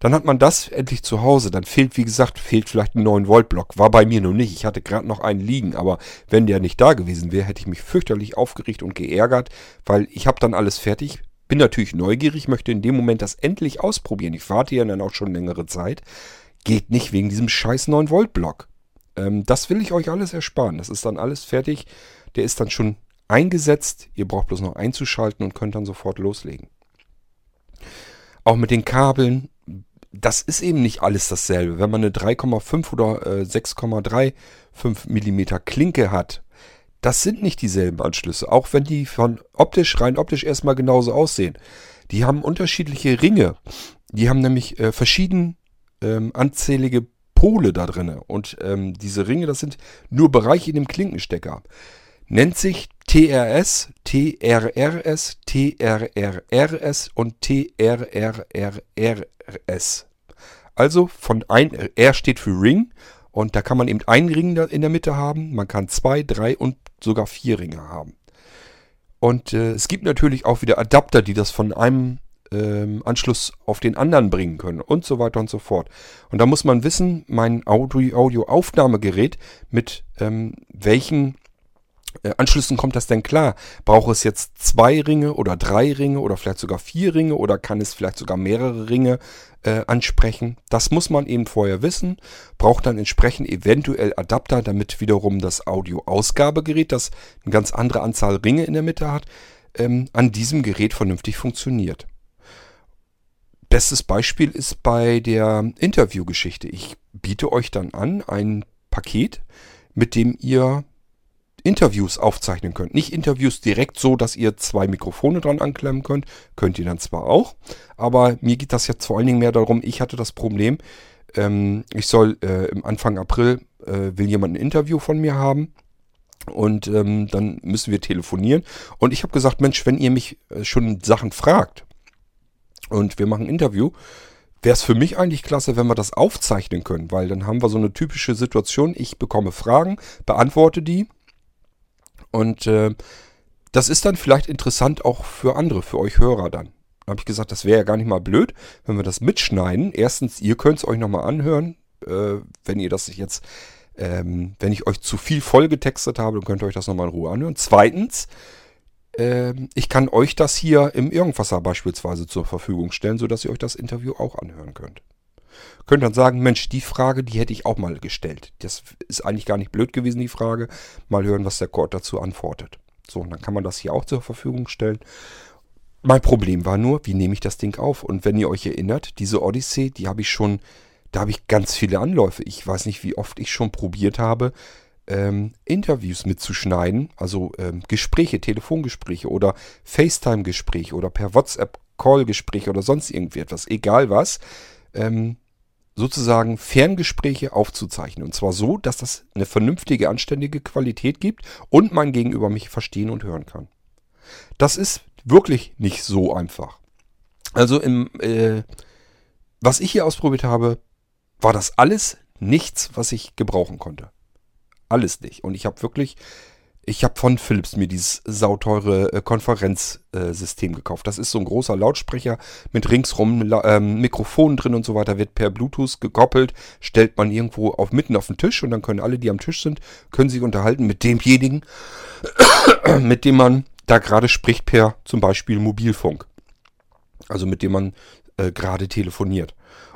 Dann hat man das endlich zu Hause. Dann fehlt, wie gesagt, fehlt vielleicht ein 9-Volt-Block. War bei mir noch nicht. Ich hatte gerade noch einen liegen. Aber wenn der nicht da gewesen wäre, hätte ich mich fürchterlich aufgeregt und geärgert, weil ich habe dann alles fertig. Bin natürlich neugierig, möchte in dem Moment das endlich ausprobieren. Ich warte ja dann auch schon längere Zeit. Geht nicht wegen diesem scheiß 9-Volt-Block. Ähm, das will ich euch alles ersparen. Das ist dann alles fertig. Der ist dann schon eingesetzt. Ihr braucht bloß noch einzuschalten und könnt dann sofort loslegen. Auch mit den Kabeln das ist eben nicht alles dasselbe. Wenn man eine 3,5 oder äh, 6,35 mm Klinke hat, das sind nicht dieselben Anschlüsse, auch wenn die von optisch, rein optisch erstmal genauso aussehen. Die haben unterschiedliche Ringe. Die haben nämlich äh, verschieden ähm, anzählige Pole da drin. Und ähm, diese Ringe, das sind nur Bereiche in dem Klinkenstecker. Nennt sich TRS, TRRS, TRRRS und TRRRRS. Also von ein, R steht für Ring und da kann man eben einen Ring in der Mitte haben. Man kann zwei, drei und sogar vier Ringe haben. Und äh, es gibt natürlich auch wieder Adapter, die das von einem ähm, Anschluss auf den anderen bringen können und so weiter und so fort. Und da muss man wissen, mein Audio-Aufnahmegerät mit ähm, welchen äh, Anschlüssen kommt das denn klar? Braucht es jetzt zwei Ringe oder drei Ringe oder vielleicht sogar vier Ringe oder kann es vielleicht sogar mehrere Ringe äh, ansprechen? Das muss man eben vorher wissen. Braucht dann entsprechend eventuell Adapter, damit wiederum das Audio-Ausgabegerät, das eine ganz andere Anzahl Ringe in der Mitte hat, ähm, an diesem Gerät vernünftig funktioniert. Bestes Beispiel ist bei der Interviewgeschichte. Ich biete euch dann an ein Paket, mit dem ihr Interviews aufzeichnen könnt. Nicht Interviews direkt so, dass ihr zwei Mikrofone dran anklemmen könnt. Könnt ihr dann zwar auch, aber mir geht das jetzt vor allen Dingen mehr darum, ich hatte das Problem, ähm, ich soll äh, im Anfang April, äh, will jemand ein Interview von mir haben. Und ähm, dann müssen wir telefonieren. Und ich habe gesagt, Mensch, wenn ihr mich äh, schon Sachen fragt und wir machen ein Interview, wäre es für mich eigentlich klasse, wenn wir das aufzeichnen können, weil dann haben wir so eine typische Situation. Ich bekomme Fragen, beantworte die und äh, das ist dann vielleicht interessant auch für andere, für euch Hörer dann. Da habe ich gesagt, das wäre ja gar nicht mal blöd, wenn wir das mitschneiden. Erstens, ihr könnt es euch nochmal anhören, äh, wenn ihr das jetzt, ähm, wenn ich euch zu viel vollgetextet habe, dann könnt ihr euch das nochmal in Ruhe anhören. Zweitens, ich kann euch das hier im Irgendwasser beispielsweise zur Verfügung stellen, sodass ihr euch das Interview auch anhören könnt. Könnt dann sagen, Mensch, die Frage, die hätte ich auch mal gestellt. Das ist eigentlich gar nicht blöd gewesen, die Frage. Mal hören, was der Code dazu antwortet. So, und dann kann man das hier auch zur Verfügung stellen. Mein Problem war nur, wie nehme ich das Ding auf? Und wenn ihr euch erinnert, diese Odyssey, die habe ich schon, da habe ich ganz viele Anläufe. Ich weiß nicht, wie oft ich schon probiert habe, ähm, Interviews mitzuschneiden, also ähm, Gespräche, Telefongespräche oder FaceTime-Gespräche oder per WhatsApp-Call-Gespräche oder sonst irgendwie etwas, egal was, ähm, sozusagen Ferngespräche aufzuzeichnen. Und zwar so, dass das eine vernünftige, anständige Qualität gibt und mein Gegenüber mich verstehen und hören kann. Das ist wirklich nicht so einfach. Also im, äh, was ich hier ausprobiert habe, war das alles nichts, was ich gebrauchen konnte. Alles nicht. Und ich habe wirklich, ich habe von Philips mir dieses sauteure äh, Konferenzsystem äh, gekauft. Das ist so ein großer Lautsprecher mit ringsrum äh, Mikrofonen drin und so weiter, wird per Bluetooth gekoppelt, stellt man irgendwo auf, mitten auf den Tisch und dann können alle, die am Tisch sind, können sich unterhalten mit demjenigen, mit dem man da gerade spricht per zum Beispiel Mobilfunk. Also mit dem man äh, gerade telefoniert.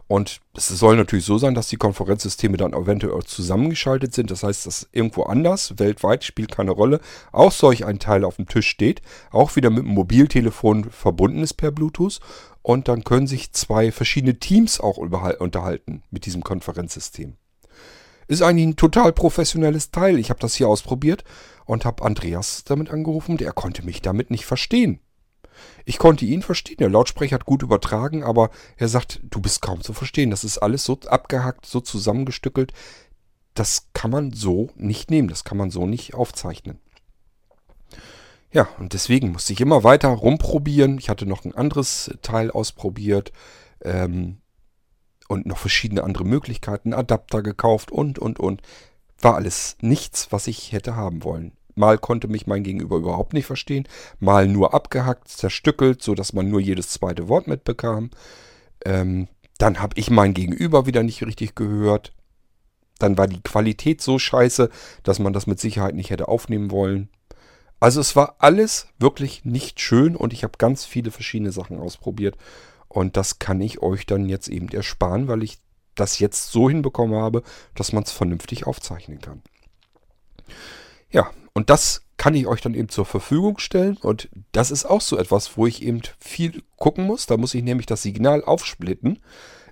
Und es soll natürlich so sein, dass die Konferenzsysteme dann eventuell zusammengeschaltet sind. Das heißt, dass irgendwo anders, weltweit, spielt keine Rolle, auch solch ein Teil auf dem Tisch steht, auch wieder mit dem Mobiltelefon verbunden ist per Bluetooth. Und dann können sich zwei verschiedene Teams auch unterhalten mit diesem Konferenzsystem. Ist eigentlich ein total professionelles Teil. Ich habe das hier ausprobiert und habe Andreas damit angerufen. Der konnte mich damit nicht verstehen. Ich konnte ihn verstehen, der Lautsprecher hat gut übertragen, aber er sagt, du bist kaum zu verstehen. Das ist alles so abgehackt, so zusammengestückelt. Das kann man so nicht nehmen, das kann man so nicht aufzeichnen. Ja, und deswegen musste ich immer weiter rumprobieren. Ich hatte noch ein anderes Teil ausprobiert ähm, und noch verschiedene andere Möglichkeiten, Adapter gekauft und, und, und. War alles nichts, was ich hätte haben wollen. Mal konnte mich mein Gegenüber überhaupt nicht verstehen, mal nur abgehackt, zerstückelt, sodass man nur jedes zweite Wort mitbekam. Ähm, dann habe ich mein Gegenüber wieder nicht richtig gehört. Dann war die Qualität so scheiße, dass man das mit Sicherheit nicht hätte aufnehmen wollen. Also es war alles wirklich nicht schön und ich habe ganz viele verschiedene Sachen ausprobiert. Und das kann ich euch dann jetzt eben ersparen, weil ich das jetzt so hinbekommen habe, dass man es vernünftig aufzeichnen kann. Ja, und das kann ich euch dann eben zur Verfügung stellen. Und das ist auch so etwas, wo ich eben viel gucken muss. Da muss ich nämlich das Signal aufsplitten.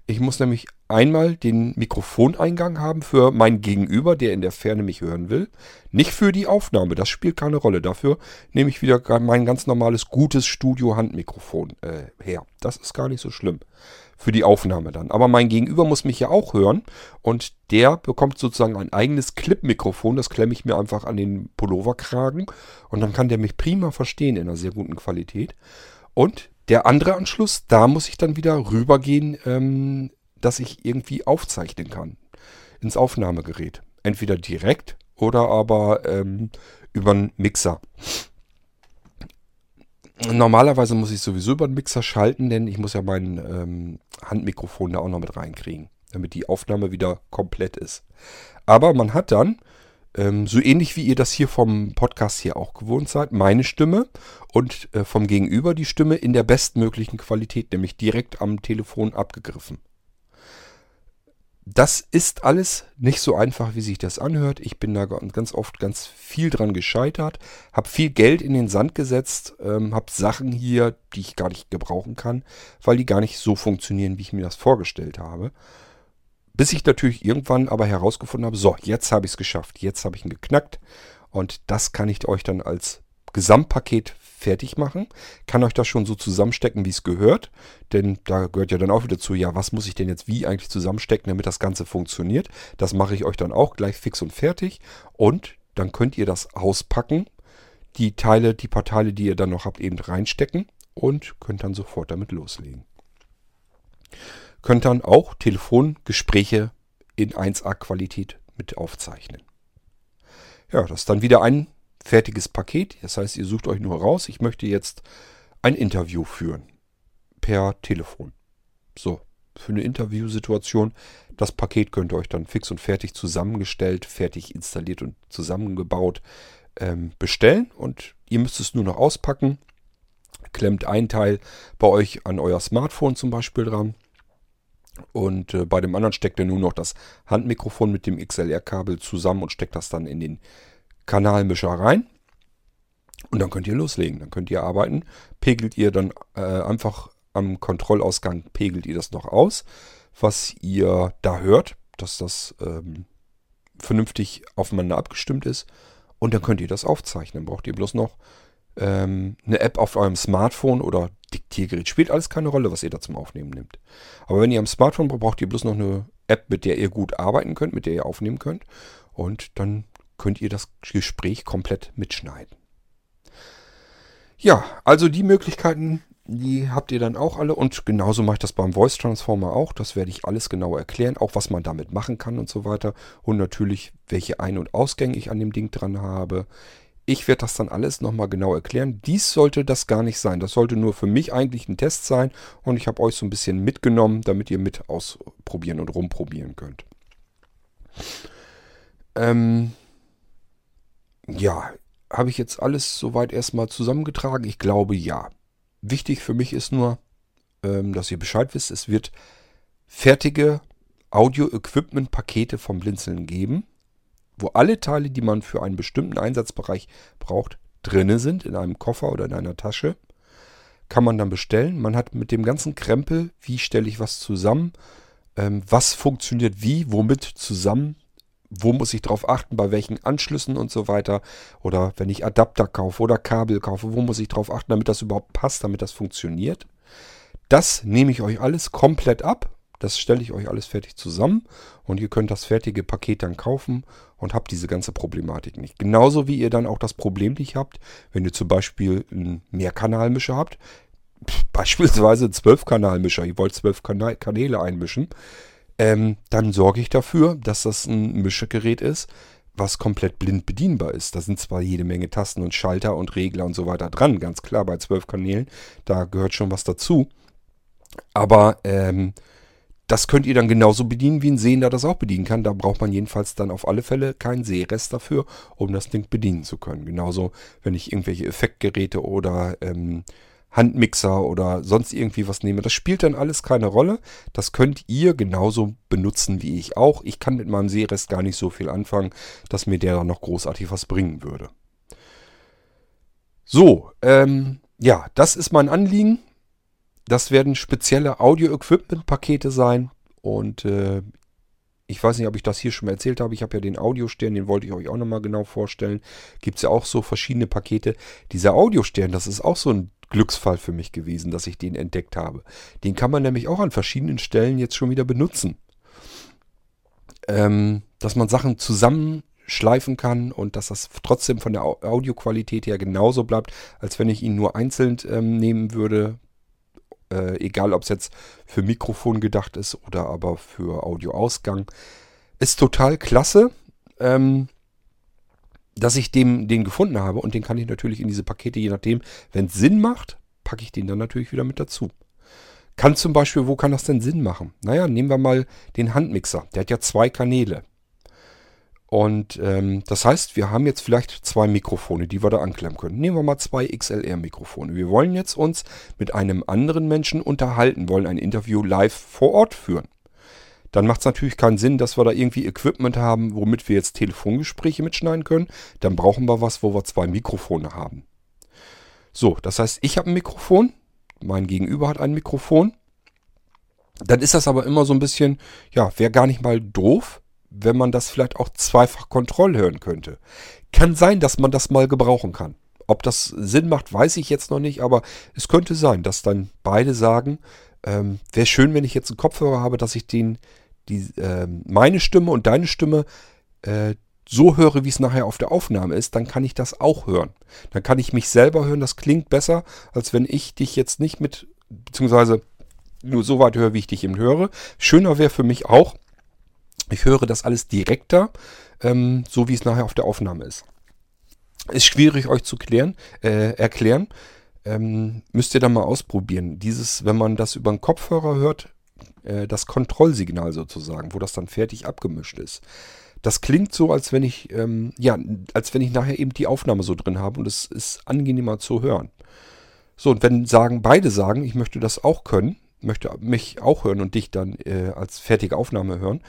Ich muss nämlich einmal den Mikrofoneingang haben für mein Gegenüber, der in der Ferne mich hören will. Nicht für die Aufnahme, das spielt keine Rolle. Dafür nehme ich wieder mein ganz normales, gutes Studio-Handmikrofon äh, her. Das ist gar nicht so schlimm für die Aufnahme dann. Aber mein Gegenüber muss mich ja auch hören und der bekommt sozusagen ein eigenes Clip-Mikrofon. Das klemme ich mir einfach an den Pulloverkragen und dann kann der mich prima verstehen in einer sehr guten Qualität. Und der andere Anschluss, da muss ich dann wieder rübergehen, ähm, dass ich irgendwie aufzeichnen kann ins Aufnahmegerät. Entweder direkt oder aber ähm, über einen Mixer. Normalerweise muss ich sowieso über den Mixer schalten, denn ich muss ja mein ähm, Handmikrofon da auch noch mit reinkriegen, damit die Aufnahme wieder komplett ist. Aber man hat dann, ähm, so ähnlich wie ihr das hier vom Podcast hier auch gewohnt seid, meine Stimme und äh, vom Gegenüber die Stimme in der bestmöglichen Qualität, nämlich direkt am Telefon abgegriffen. Das ist alles nicht so einfach, wie sich das anhört. Ich bin da ganz oft ganz viel dran gescheitert, habe viel Geld in den Sand gesetzt, ähm, habe Sachen hier, die ich gar nicht gebrauchen kann, weil die gar nicht so funktionieren, wie ich mir das vorgestellt habe. Bis ich natürlich irgendwann aber herausgefunden habe, so, jetzt habe ich es geschafft, jetzt habe ich ihn geknackt und das kann ich euch dann als Gesamtpaket fertig machen, kann euch das schon so zusammenstecken, wie es gehört, denn da gehört ja dann auch wieder zu, ja, was muss ich denn jetzt wie eigentlich zusammenstecken, damit das Ganze funktioniert. Das mache ich euch dann auch gleich fix und fertig und dann könnt ihr das auspacken, die Teile, die paar Teile, die ihr dann noch habt, eben reinstecken und könnt dann sofort damit loslegen. Könnt dann auch Telefongespräche in 1A Qualität mit aufzeichnen. Ja, das ist dann wieder ein fertiges Paket. Das heißt, ihr sucht euch nur raus, ich möchte jetzt ein Interview führen. Per Telefon. So, für eine Interviewsituation. Das Paket könnt ihr euch dann fix und fertig zusammengestellt, fertig installiert und zusammengebaut ähm, bestellen. Und ihr müsst es nur noch auspacken. Klemmt ein Teil bei euch an euer Smartphone zum Beispiel dran. Und äh, bei dem anderen steckt er nur noch das Handmikrofon mit dem XLR-Kabel zusammen und steckt das dann in den Kanalmischer rein. Und dann könnt ihr loslegen. Dann könnt ihr arbeiten. Pegelt ihr dann äh, einfach am Kontrollausgang, pegelt ihr das noch aus, was ihr da hört, dass das ähm, vernünftig aufeinander abgestimmt ist. Und dann könnt ihr das aufzeichnen. Braucht ihr bloß noch ähm, eine App auf eurem Smartphone oder Diktiergerät. Spielt alles keine Rolle, was ihr da zum Aufnehmen nehmt. Aber wenn ihr am Smartphone braucht, braucht ihr bloß noch eine App, mit der ihr gut arbeiten könnt, mit der ihr aufnehmen könnt. Und dann könnt ihr das Gespräch komplett mitschneiden. Ja, also die Möglichkeiten, die habt ihr dann auch alle. Und genauso mache ich das beim Voice Transformer auch. Das werde ich alles genau erklären, auch was man damit machen kann und so weiter. Und natürlich, welche Ein- und Ausgänge ich an dem Ding dran habe. Ich werde das dann alles nochmal genau erklären. Dies sollte das gar nicht sein. Das sollte nur für mich eigentlich ein Test sein. Und ich habe euch so ein bisschen mitgenommen, damit ihr mit ausprobieren und rumprobieren könnt. Ähm, ja, habe ich jetzt alles soweit erstmal zusammengetragen? Ich glaube ja. Wichtig für mich ist nur, ähm, dass ihr Bescheid wisst, es wird fertige Audio-Equipment-Pakete vom Blinzeln geben wo alle Teile, die man für einen bestimmten Einsatzbereich braucht, drinne sind, in einem Koffer oder in einer Tasche. Kann man dann bestellen. Man hat mit dem ganzen Krempel, wie stelle ich was zusammen, ähm, was funktioniert wie, womit zusammen, wo muss ich darauf achten, bei welchen Anschlüssen und so weiter. Oder wenn ich Adapter kaufe oder Kabel kaufe, wo muss ich darauf achten, damit das überhaupt passt, damit das funktioniert. Das nehme ich euch alles komplett ab das stelle ich euch alles fertig zusammen und ihr könnt das fertige Paket dann kaufen und habt diese ganze Problematik nicht. Genauso wie ihr dann auch das Problem nicht habt, wenn ihr zum Beispiel einen Mehrkanalmischer habt, beispielsweise einen Zwölfkanalmischer, ihr wollt zwölf Kanäle einmischen, ähm, dann sorge ich dafür, dass das ein Mischgerät ist, was komplett blind bedienbar ist. Da sind zwar jede Menge Tasten und Schalter und Regler und so weiter dran, ganz klar bei zwölf Kanälen, da gehört schon was dazu. Aber ähm, das könnt ihr dann genauso bedienen, wie ein Sehender das auch bedienen kann. Da braucht man jedenfalls dann auf alle Fälle keinen Sehrest dafür, um das Ding bedienen zu können. Genauso, wenn ich irgendwelche Effektgeräte oder ähm, Handmixer oder sonst irgendwie was nehme. Das spielt dann alles keine Rolle. Das könnt ihr genauso benutzen wie ich auch. Ich kann mit meinem Sehrest gar nicht so viel anfangen, dass mir der dann noch großartig was bringen würde. So, ähm, ja, das ist mein Anliegen. Das werden spezielle Audio-Equipment-Pakete sein. Und äh, ich weiß nicht, ob ich das hier schon mal erzählt habe. Ich habe ja den Audiostern, den wollte ich euch auch nochmal genau vorstellen. Gibt es ja auch so verschiedene Pakete. Dieser Audiostern, das ist auch so ein Glücksfall für mich gewesen, dass ich den entdeckt habe. Den kann man nämlich auch an verschiedenen Stellen jetzt schon wieder benutzen. Ähm, dass man Sachen zusammenschleifen kann und dass das trotzdem von der Audioqualität her genauso bleibt, als wenn ich ihn nur einzeln ähm, nehmen würde. Äh, egal, ob es jetzt für Mikrofon gedacht ist oder aber für Audioausgang. Ist total klasse, ähm, dass ich dem, den gefunden habe. Und den kann ich natürlich in diese Pakete, je nachdem, wenn es Sinn macht, packe ich den dann natürlich wieder mit dazu. Kann zum Beispiel, wo kann das denn Sinn machen? Naja, nehmen wir mal den Handmixer. Der hat ja zwei Kanäle. Und ähm, das heißt, wir haben jetzt vielleicht zwei Mikrofone, die wir da anklemmen können. Nehmen wir mal zwei XLR-Mikrofone. Wir wollen jetzt uns mit einem anderen Menschen unterhalten, wollen ein Interview live vor Ort führen. Dann macht es natürlich keinen Sinn, dass wir da irgendwie Equipment haben, womit wir jetzt Telefongespräche mitschneiden können. Dann brauchen wir was, wo wir zwei Mikrofone haben. So, das heißt, ich habe ein Mikrofon, mein Gegenüber hat ein Mikrofon. Dann ist das aber immer so ein bisschen, ja, wäre gar nicht mal doof, wenn man das vielleicht auch zweifach Kontroll hören könnte. Kann sein, dass man das mal gebrauchen kann. Ob das Sinn macht, weiß ich jetzt noch nicht, aber es könnte sein, dass dann beide sagen, ähm, wäre schön, wenn ich jetzt einen Kopfhörer habe, dass ich den, die, äh, meine Stimme und deine Stimme äh, so höre, wie es nachher auf der Aufnahme ist, dann kann ich das auch hören. Dann kann ich mich selber hören, das klingt besser, als wenn ich dich jetzt nicht mit, beziehungsweise nur so weit höre, wie ich dich eben höre. Schöner wäre für mich auch, ich höre das alles direkter, ähm, so wie es nachher auf der Aufnahme ist. Ist schwierig euch zu klären, äh, erklären. Ähm, müsst ihr dann mal ausprobieren. Dieses, wenn man das über einen Kopfhörer hört, äh, das Kontrollsignal sozusagen, wo das dann fertig abgemischt ist. Das klingt so, als wenn ich, ähm, ja, als wenn ich nachher eben die Aufnahme so drin habe und es ist angenehmer zu hören. So, und wenn sagen, beide sagen, ich möchte das auch können, möchte mich auch hören und dich dann äh, als fertige Aufnahme hören,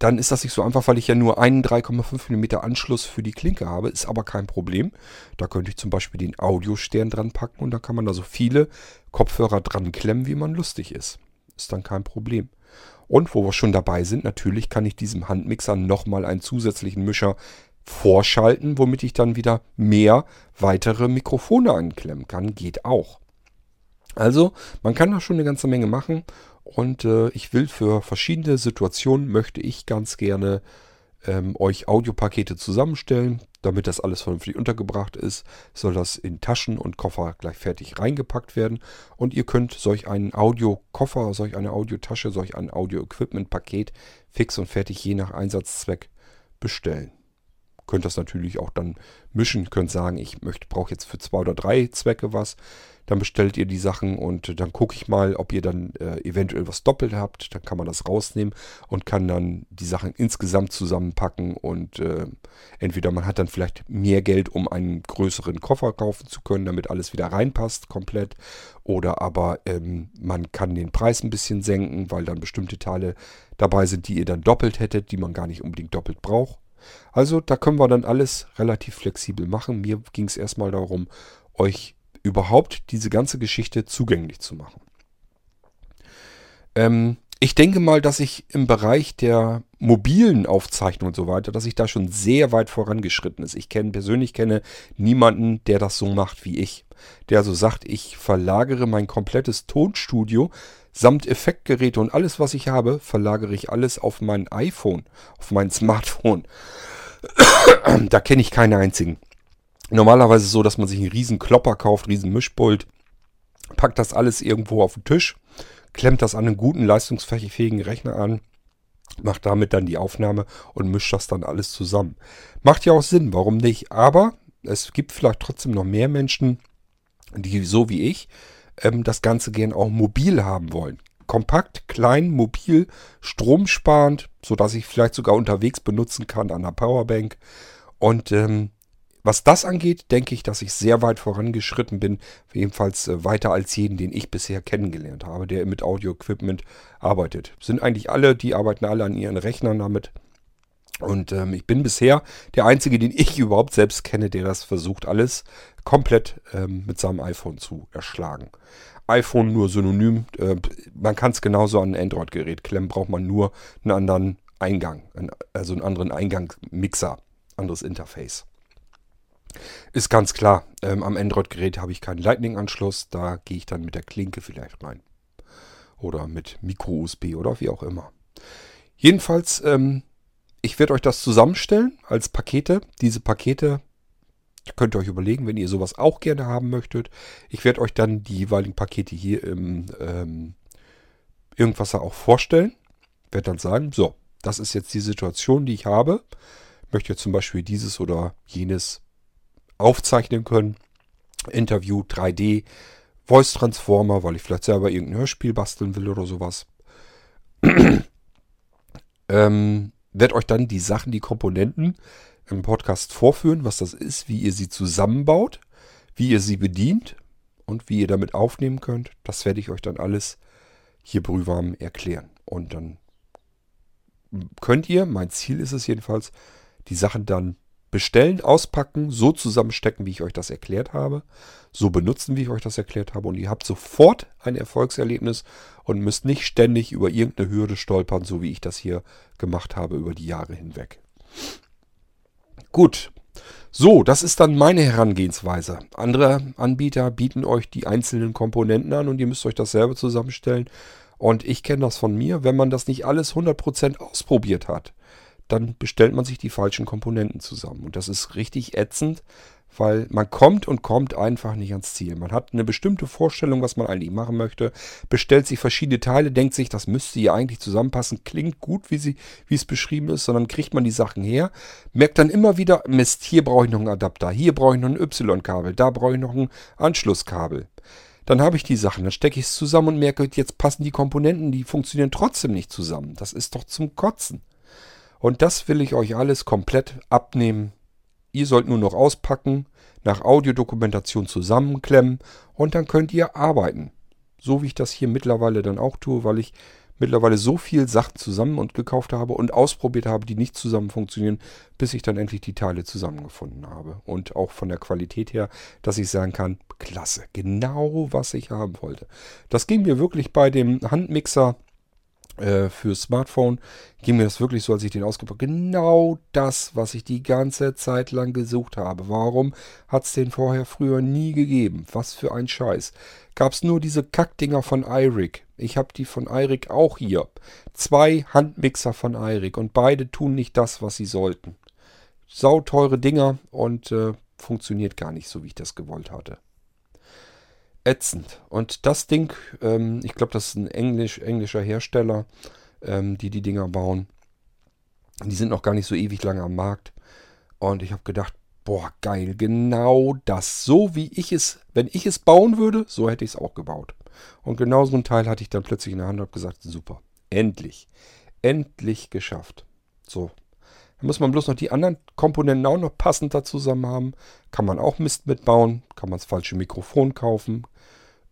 dann ist das nicht so einfach, weil ich ja nur einen 3,5 mm Anschluss für die Klinke habe. Ist aber kein Problem. Da könnte ich zum Beispiel den Audiostern dran packen und da kann man da so viele Kopfhörer dran klemmen, wie man lustig ist. Ist dann kein Problem. Und wo wir schon dabei sind, natürlich kann ich diesem Handmixer nochmal einen zusätzlichen Mischer vorschalten, womit ich dann wieder mehr weitere Mikrofone anklemmen kann. Geht auch. Also, man kann da schon eine ganze Menge machen und äh, ich will für verschiedene Situationen, möchte ich ganz gerne ähm, euch Audiopakete zusammenstellen. Damit das alles vernünftig untergebracht ist, soll das in Taschen und Koffer gleich fertig reingepackt werden. Und ihr könnt solch einen Audiokoffer, solch eine Audiotasche, solch ein Audio-Equipment-Paket fix und fertig je nach Einsatzzweck bestellen könnt das natürlich auch dann mischen, könnt sagen, ich möchte, brauche jetzt für zwei oder drei Zwecke was. Dann bestellt ihr die Sachen und dann gucke ich mal, ob ihr dann äh, eventuell was doppelt habt. Dann kann man das rausnehmen und kann dann die Sachen insgesamt zusammenpacken und äh, entweder man hat dann vielleicht mehr Geld, um einen größeren Koffer kaufen zu können, damit alles wieder reinpasst komplett. Oder aber ähm, man kann den Preis ein bisschen senken, weil dann bestimmte Teile dabei sind, die ihr dann doppelt hättet, die man gar nicht unbedingt doppelt braucht. Also da können wir dann alles relativ flexibel machen. Mir ging es erstmal darum, euch überhaupt diese ganze Geschichte zugänglich zu machen. Ähm, ich denke mal, dass ich im Bereich der mobilen Aufzeichnung und so weiter, dass ich da schon sehr weit vorangeschritten ist. Ich kenne persönlich kenne niemanden, der das so macht wie ich. Der so sagt, ich verlagere mein komplettes Tonstudio samt Effektgeräte und alles, was ich habe, verlagere ich alles auf mein iPhone, auf mein Smartphone. da kenne ich keine einzigen. Normalerweise ist es so, dass man sich einen riesen Klopper kauft, riesen Mischpult, packt das alles irgendwo auf den Tisch, klemmt das an einen guten, leistungsfähigen Rechner an, macht damit dann die Aufnahme und mischt das dann alles zusammen. Macht ja auch Sinn, warum nicht? Aber es gibt vielleicht trotzdem noch mehr Menschen, die so wie ich ähm, das Ganze gern auch mobil haben wollen. Kompakt, klein, mobil, stromsparend, sodass ich vielleicht sogar unterwegs benutzen kann an der Powerbank. Und ähm, was das angeht, denke ich, dass ich sehr weit vorangeschritten bin, jedenfalls äh, weiter als jeden, den ich bisher kennengelernt habe, der mit Audio-Equipment arbeitet. Sind eigentlich alle, die arbeiten alle an ihren Rechnern damit. Und ähm, ich bin bisher der Einzige, den ich überhaupt selbst kenne, der das versucht, alles komplett ähm, mit seinem iPhone zu erschlagen. iPhone nur synonym, äh, man kann es genauso an ein Android-Gerät klemmen, braucht man nur einen anderen Eingang, also einen anderen Eingang-Mixer, anderes Interface. Ist ganz klar, ähm, am Android-Gerät habe ich keinen Lightning-Anschluss, da gehe ich dann mit der Klinke vielleicht rein. Oder mit Micro-USB oder wie auch immer. Jedenfalls, ähm, ich werde euch das zusammenstellen als Pakete. Diese Pakete könnt ihr euch überlegen, wenn ihr sowas auch gerne haben möchtet. Ich werde euch dann die jeweiligen Pakete hier im ähm, Irgendwasser auch vorstellen. Werde dann sagen, so, das ist jetzt die Situation, die ich habe. Möchte zum Beispiel dieses oder jenes aufzeichnen können. Interview 3D, Voice Transformer, weil ich vielleicht selber irgendein Hörspiel basteln will oder sowas. ähm, werde euch dann die Sachen, die Komponenten im Podcast vorführen, was das ist, wie ihr sie zusammenbaut, wie ihr sie bedient und wie ihr damit aufnehmen könnt. Das werde ich euch dann alles hier brühwarm erklären. Und dann könnt ihr, mein Ziel ist es jedenfalls, die Sachen dann bestellen, auspacken, so zusammenstecken, wie ich euch das erklärt habe, so benutzen, wie ich euch das erklärt habe und ihr habt sofort ein Erfolgserlebnis und müsst nicht ständig über irgendeine Hürde stolpern, so wie ich das hier gemacht habe über die Jahre hinweg. Gut. So, das ist dann meine Herangehensweise. Andere Anbieter bieten euch die einzelnen Komponenten an und ihr müsst euch das selber zusammenstellen. Und ich kenne das von mir, wenn man das nicht alles 100% ausprobiert hat, dann bestellt man sich die falschen Komponenten zusammen. Und das ist richtig ätzend, weil man kommt und kommt einfach nicht ans Ziel. Man hat eine bestimmte Vorstellung, was man eigentlich machen möchte, bestellt sich verschiedene Teile, denkt sich, das müsste hier eigentlich zusammenpassen, klingt gut, wie, sie, wie es beschrieben ist, sondern kriegt man die Sachen her, merkt dann immer wieder, Mist, hier brauche ich noch einen Adapter, hier brauche ich noch ein Y-Kabel, da brauche ich noch ein Anschlusskabel. Dann habe ich die Sachen, dann stecke ich es zusammen und merke, jetzt passen die Komponenten, die funktionieren trotzdem nicht zusammen. Das ist doch zum Kotzen. Und das will ich euch alles komplett abnehmen. Ihr sollt nur noch auspacken, nach Audiodokumentation zusammenklemmen und dann könnt ihr arbeiten. So wie ich das hier mittlerweile dann auch tue, weil ich mittlerweile so viel Sachen zusammen und gekauft habe und ausprobiert habe, die nicht zusammen funktionieren, bis ich dann endlich die Teile zusammengefunden habe. Und auch von der Qualität her, dass ich sagen kann, klasse, genau was ich haben wollte. Das ging mir wirklich bei dem Handmixer äh, für Smartphone, ging mir das wirklich so, als ich den ausgepackt habe. Genau das, was ich die ganze Zeit lang gesucht habe. Warum hat es den vorher früher nie gegeben? Was für ein Scheiß. Gab es nur diese Kackdinger von iRig. Ich habe die von iRig auch hier. Zwei Handmixer von iRig und beide tun nicht das, was sie sollten. Sauteure Dinger und äh, funktioniert gar nicht so, wie ich das gewollt hatte ätzend. Und das Ding, ähm, ich glaube, das ist ein Englisch, englischer Hersteller, ähm, die die Dinger bauen. Die sind noch gar nicht so ewig lange am Markt. Und ich habe gedacht, boah, geil, genau das. So wie ich es, wenn ich es bauen würde, so hätte ich es auch gebaut. Und genau so ein Teil hatte ich dann plötzlich in der Hand und habe gesagt, super, endlich, endlich geschafft. So, dann muss man bloß noch die anderen Komponenten auch noch passend dazu zusammen haben. Kann man auch Mist mitbauen. Kann man das falsche Mikrofon kaufen.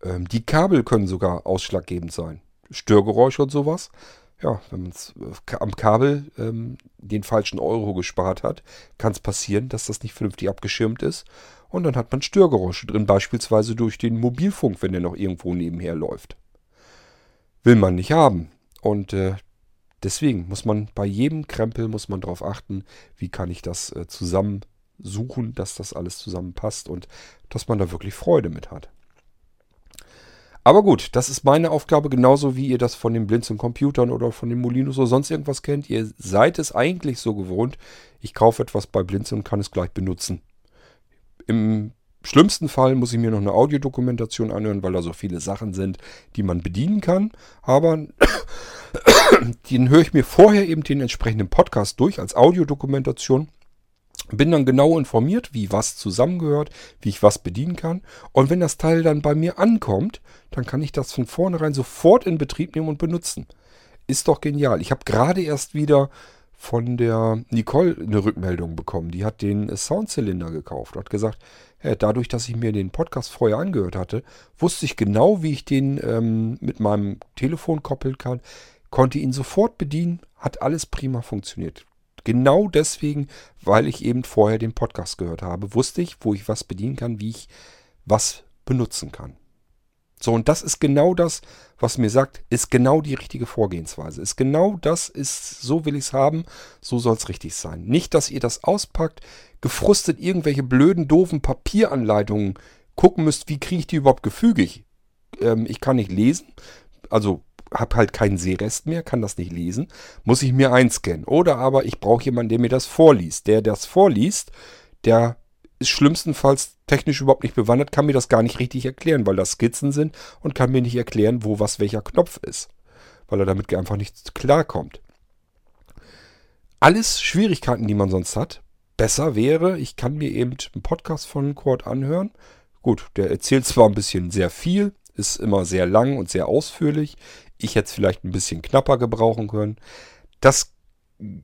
Ähm, die Kabel können sogar ausschlaggebend sein. Störgeräusche und sowas. Ja, wenn man äh, am Kabel ähm, den falschen Euro gespart hat, kann es passieren, dass das nicht vernünftig abgeschirmt ist. Und dann hat man Störgeräusche drin, beispielsweise durch den Mobilfunk, wenn der noch irgendwo nebenher läuft. Will man nicht haben. Und äh, Deswegen muss man bei jedem Krempel muss man darauf achten, wie kann ich das äh, zusammensuchen, dass das alles zusammenpasst und dass man da wirklich Freude mit hat. Aber gut, das ist meine Aufgabe, genauso wie ihr das von den Blinzeln Computern oder von den Molinos oder sonst irgendwas kennt. Ihr seid es eigentlich so gewohnt, ich kaufe etwas bei Blinzeln und kann es gleich benutzen. Im schlimmsten Fall muss ich mir noch eine Audiodokumentation anhören, weil da so viele Sachen sind, die man bedienen kann. Aber den höre ich mir vorher eben den entsprechenden Podcast durch als Audiodokumentation. Bin dann genau informiert, wie was zusammengehört, wie ich was bedienen kann. Und wenn das Teil dann bei mir ankommt, dann kann ich das von vornherein sofort in Betrieb nehmen und benutzen. Ist doch genial. Ich habe gerade erst wieder von der Nicole eine Rückmeldung bekommen. Die hat den Soundzylinder gekauft und hat gesagt, dadurch, dass ich mir den Podcast vorher angehört hatte, wusste ich genau, wie ich den ähm, mit meinem Telefon koppeln kann, konnte ihn sofort bedienen, hat alles prima funktioniert. Genau deswegen, weil ich eben vorher den Podcast gehört habe, wusste ich, wo ich was bedienen kann, wie ich was benutzen kann. So, und das ist genau das, was mir sagt, ist genau die richtige Vorgehensweise. Ist genau das, ist, so will ich es haben, so soll es richtig sein. Nicht, dass ihr das auspackt, gefrustet irgendwelche blöden, doofen Papieranleitungen gucken müsst, wie kriege ich die überhaupt gefügig. Ähm, ich kann nicht lesen, also habe halt keinen Sehrest mehr, kann das nicht lesen, muss ich mir einscannen. Oder aber ich brauche jemanden, der mir das vorliest. Der das vorliest, der ist schlimmstenfalls technisch überhaupt nicht bewandert, kann mir das gar nicht richtig erklären, weil das Skizzen sind und kann mir nicht erklären, wo was welcher Knopf ist. Weil er damit einfach nicht klarkommt. Alles Schwierigkeiten, die man sonst hat. Besser wäre, ich kann mir eben einen Podcast von Quad anhören. Gut, der erzählt zwar ein bisschen sehr viel, ist immer sehr lang und sehr ausführlich. Ich es vielleicht ein bisschen knapper gebrauchen können. Das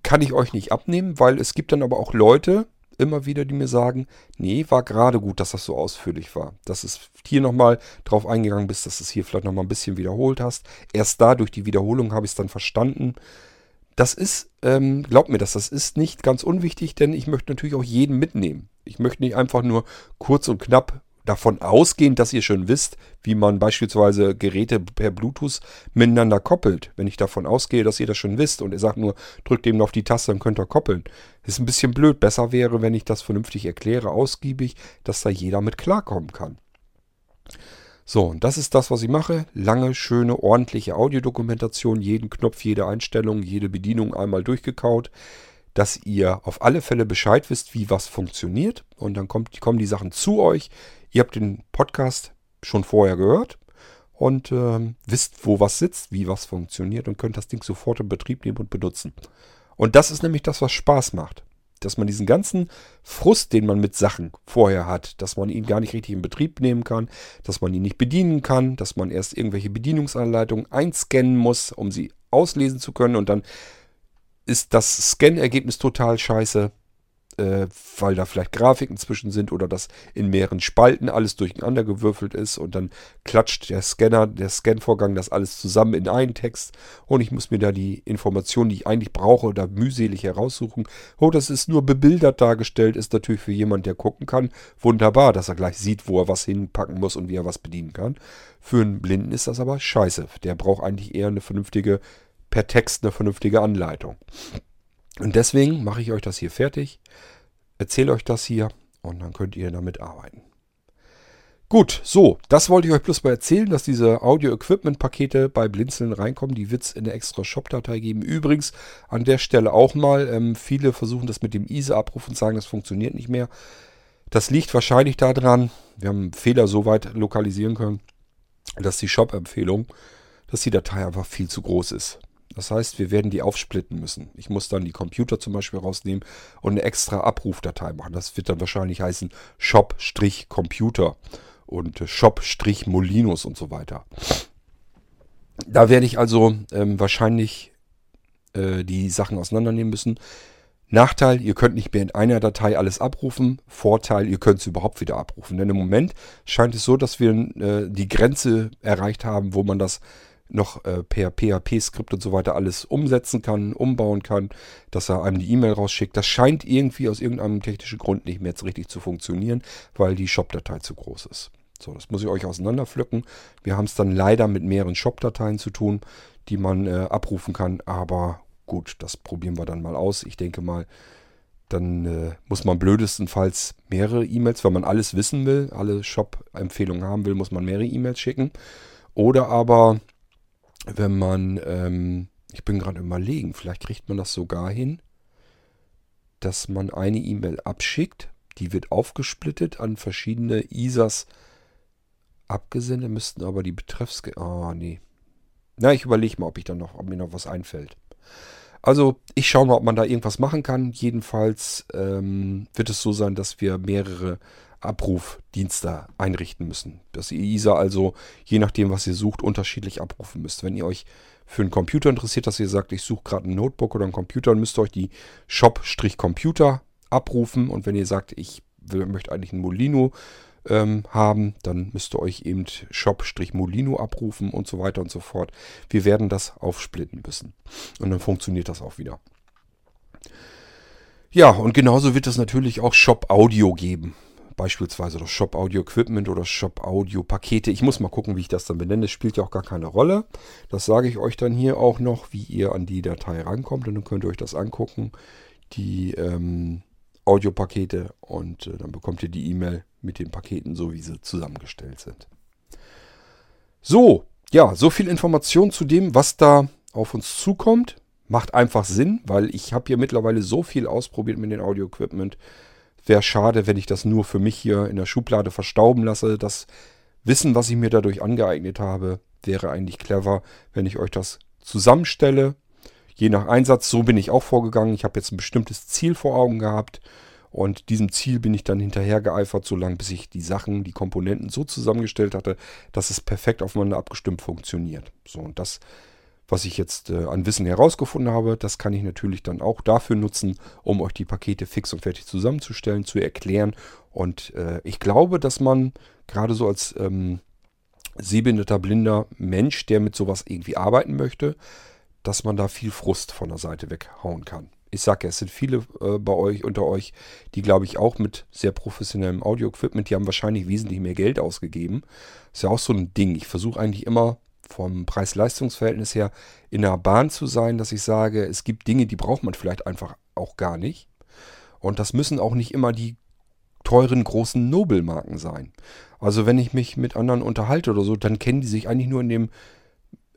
kann ich euch nicht abnehmen, weil es gibt dann aber auch Leute, immer wieder, die mir sagen, nee, war gerade gut, dass das so ausführlich war. Dass es hier nochmal drauf eingegangen bist, dass du es hier vielleicht nochmal ein bisschen wiederholt hast. Erst da, durch die Wiederholung, habe ich es dann verstanden. Das ist, ähm, glaubt mir das, das ist nicht ganz unwichtig, denn ich möchte natürlich auch jeden mitnehmen. Ich möchte nicht einfach nur kurz und knapp davon ausgehen, dass ihr schon wisst, wie man beispielsweise Geräte per Bluetooth miteinander koppelt. Wenn ich davon ausgehe, dass ihr das schon wisst und ihr sagt nur, drückt eben auf die Taste, dann könnt ihr koppeln. ist ein bisschen blöd. Besser wäre, wenn ich das vernünftig erkläre, ausgiebig, dass da jeder mit klarkommen kann. So, und das ist das, was ich mache. Lange, schöne, ordentliche Audiodokumentation, jeden Knopf, jede Einstellung, jede Bedienung einmal durchgekaut dass ihr auf alle Fälle Bescheid wisst, wie was funktioniert. Und dann kommt, kommen die Sachen zu euch. Ihr habt den Podcast schon vorher gehört und ähm, wisst, wo was sitzt, wie was funktioniert und könnt das Ding sofort in Betrieb nehmen und benutzen. Und das ist nämlich das, was Spaß macht. Dass man diesen ganzen Frust, den man mit Sachen vorher hat, dass man ihn gar nicht richtig in Betrieb nehmen kann, dass man ihn nicht bedienen kann, dass man erst irgendwelche Bedienungsanleitungen einscannen muss, um sie auslesen zu können und dann ist das Scan-Ergebnis total scheiße. Äh, weil da vielleicht Grafiken zwischen sind oder das in mehreren Spalten alles durcheinander gewürfelt ist und dann klatscht der Scanner, der Scanvorgang das alles zusammen in einen Text und ich muss mir da die Informationen, die ich eigentlich brauche, da mühselig heraussuchen. Oh, das ist nur bebildert dargestellt, ist natürlich für jemanden, der gucken kann, wunderbar, dass er gleich sieht, wo er was hinpacken muss und wie er was bedienen kann. Für einen Blinden ist das aber scheiße. Der braucht eigentlich eher eine vernünftige, per Text eine vernünftige Anleitung. Und deswegen mache ich euch das hier fertig, erzähle euch das hier und dann könnt ihr damit arbeiten. Gut, so, das wollte ich euch bloß mal erzählen, dass diese Audio-Equipment-Pakete bei Blinzeln reinkommen. Die wird es in der extra Shop-Datei geben. Übrigens an der Stelle auch mal, ähm, viele versuchen das mit dem ISA-Abruf und sagen, das funktioniert nicht mehr. Das liegt wahrscheinlich daran, wir haben einen Fehler so weit lokalisieren können, dass die Shop-Empfehlung, dass die Datei einfach viel zu groß ist. Das heißt, wir werden die aufsplitten müssen. Ich muss dann die Computer zum Beispiel rausnehmen und eine extra Abrufdatei machen. Das wird dann wahrscheinlich heißen Shop-Computer und Shop-Molinos und so weiter. Da werde ich also ähm, wahrscheinlich äh, die Sachen auseinandernehmen müssen. Nachteil, ihr könnt nicht mehr in einer Datei alles abrufen. Vorteil, ihr könnt es überhaupt wieder abrufen. Denn im Moment scheint es so, dass wir äh, die Grenze erreicht haben, wo man das noch äh, per PHP-Skript und so weiter alles umsetzen kann, umbauen kann, dass er einem die E-Mail rausschickt. Das scheint irgendwie aus irgendeinem technischen Grund nicht mehr jetzt richtig zu funktionieren, weil die Shop-Datei zu groß ist. So, das muss ich euch auseinanderpflücken. Wir haben es dann leider mit mehreren Shop-Dateien zu tun, die man äh, abrufen kann. Aber gut, das probieren wir dann mal aus. Ich denke mal, dann äh, muss man blödestenfalls mehrere E-Mails, wenn man alles wissen will, alle Shop-Empfehlungen haben will, muss man mehrere E-Mails schicken. Oder aber wenn man, ähm, ich bin gerade überlegen, vielleicht kriegt man das sogar hin, dass man eine E-Mail abschickt, die wird aufgesplittet an verschiedene ISAs abgesendet, müssten aber die Betreffs... Ah, nee. Na, ich überlege mal, ob ich dann noch, ob mir noch was einfällt. Also, ich schaue mal, ob man da irgendwas machen kann. Jedenfalls ähm, wird es so sein, dass wir mehrere Abrufdienste einrichten müssen. Dass ihr ISA also, je nachdem, was ihr sucht, unterschiedlich abrufen müsst. Wenn ihr euch für einen Computer interessiert, dass ihr sagt, ich suche gerade ein Notebook oder einen Computer, dann müsst ihr euch die Shop-Computer abrufen. Und wenn ihr sagt, ich will, möchte eigentlich einen Molino ähm, haben, dann müsst ihr euch eben Shop-Molino abrufen und so weiter und so fort. Wir werden das aufsplitten müssen. Und dann funktioniert das auch wieder. Ja, und genauso wird es natürlich auch Shop Audio geben beispielsweise das Shop Audio Equipment oder Shop Audio Pakete. Ich muss mal gucken, wie ich das dann benenne. Das spielt ja auch gar keine Rolle. Das sage ich euch dann hier auch noch, wie ihr an die Datei rankommt. Und dann könnt ihr euch das angucken, die ähm, Audiopakete. Und äh, dann bekommt ihr die E-Mail mit den Paketen, so wie sie zusammengestellt sind. So, ja, so viel Information zu dem, was da auf uns zukommt. Macht einfach Sinn, weil ich habe hier mittlerweile so viel ausprobiert mit dem Audio-Equipment. Wäre schade, wenn ich das nur für mich hier in der Schublade verstauben lasse. Das Wissen, was ich mir dadurch angeeignet habe, wäre eigentlich clever, wenn ich euch das zusammenstelle. Je nach Einsatz, so bin ich auch vorgegangen. Ich habe jetzt ein bestimmtes Ziel vor Augen gehabt. Und diesem Ziel bin ich dann hinterher geeifert, solange bis ich die Sachen, die Komponenten so zusammengestellt hatte, dass es perfekt aufeinander abgestimmt funktioniert. So, und das was ich jetzt äh, an Wissen herausgefunden habe, das kann ich natürlich dann auch dafür nutzen, um euch die Pakete fix und fertig zusammenzustellen, zu erklären. Und äh, ich glaube, dass man gerade so als ähm, sehbehinderter, blinder Mensch, der mit sowas irgendwie arbeiten möchte, dass man da viel Frust von der Seite weghauen kann. Ich sage es sind viele äh, bei euch, unter euch, die glaube ich auch mit sehr professionellem Audio-Equipment, die haben wahrscheinlich wesentlich mehr Geld ausgegeben. Ist ja auch so ein Ding. Ich versuche eigentlich immer vom Preis-Leistungs-Verhältnis her in der Bahn zu sein, dass ich sage, es gibt Dinge, die braucht man vielleicht einfach auch gar nicht. Und das müssen auch nicht immer die teuren großen Nobelmarken sein. Also wenn ich mich mit anderen unterhalte oder so, dann kennen die sich eigentlich nur in dem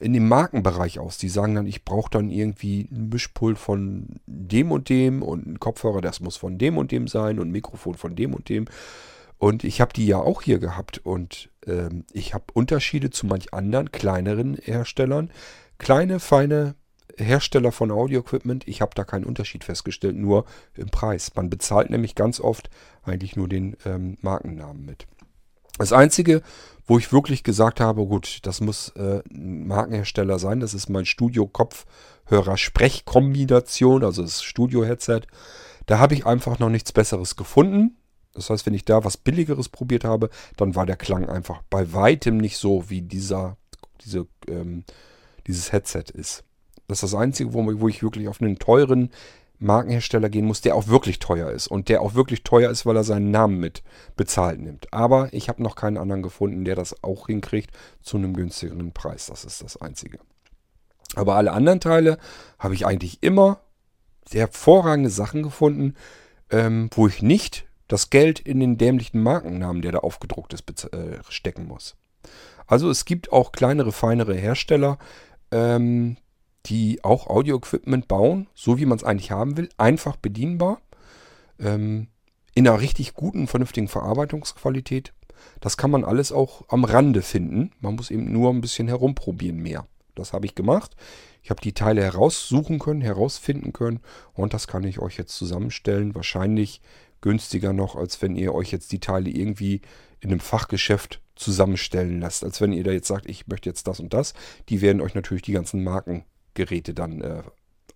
in dem Markenbereich aus. Die sagen dann, ich brauche dann irgendwie ein Mischpult von dem und dem und ein Kopfhörer, das muss von dem und dem sein und ein Mikrofon von dem und dem. Und ich habe die ja auch hier gehabt und ähm, ich habe Unterschiede zu manch anderen kleineren Herstellern. Kleine, feine Hersteller von Audio-Equipment, ich habe da keinen Unterschied festgestellt, nur im Preis. Man bezahlt nämlich ganz oft eigentlich nur den ähm, Markennamen mit. Das Einzige, wo ich wirklich gesagt habe, gut, das muss äh, ein Markenhersteller sein, das ist mein Studio-Kopfhörer-Sprechkombination, also das Studio-Headset. Da habe ich einfach noch nichts Besseres gefunden. Das heißt, wenn ich da was Billigeres probiert habe, dann war der Klang einfach bei weitem nicht so, wie dieser, diese, ähm, dieses Headset ist. Das ist das Einzige, wo, ich wirklich auf einen teuren Markenhersteller gehen muss, der auch wirklich teuer ist. Und der auch wirklich teuer ist, weil er seinen Namen mit bezahlt nimmt. Aber ich habe noch keinen anderen gefunden, der das auch hinkriegt zu einem günstigeren Preis. Das ist das Einzige. Aber alle anderen Teile habe ich eigentlich immer sehr hervorragende Sachen gefunden, ähm, wo ich nicht das Geld in den dämlichen Markennamen, der da aufgedruckt ist, äh, stecken muss. Also es gibt auch kleinere, feinere Hersteller, ähm, die auch Audio-Equipment bauen, so wie man es eigentlich haben will, einfach bedienbar, ähm, in einer richtig guten, vernünftigen Verarbeitungsqualität. Das kann man alles auch am Rande finden. Man muss eben nur ein bisschen herumprobieren mehr. Das habe ich gemacht. Ich habe die Teile heraussuchen können, herausfinden können und das kann ich euch jetzt zusammenstellen. Wahrscheinlich günstiger noch, als wenn ihr euch jetzt die Teile irgendwie in einem Fachgeschäft zusammenstellen lasst. Als wenn ihr da jetzt sagt, ich möchte jetzt das und das. Die werden euch natürlich die ganzen Markengeräte dann äh,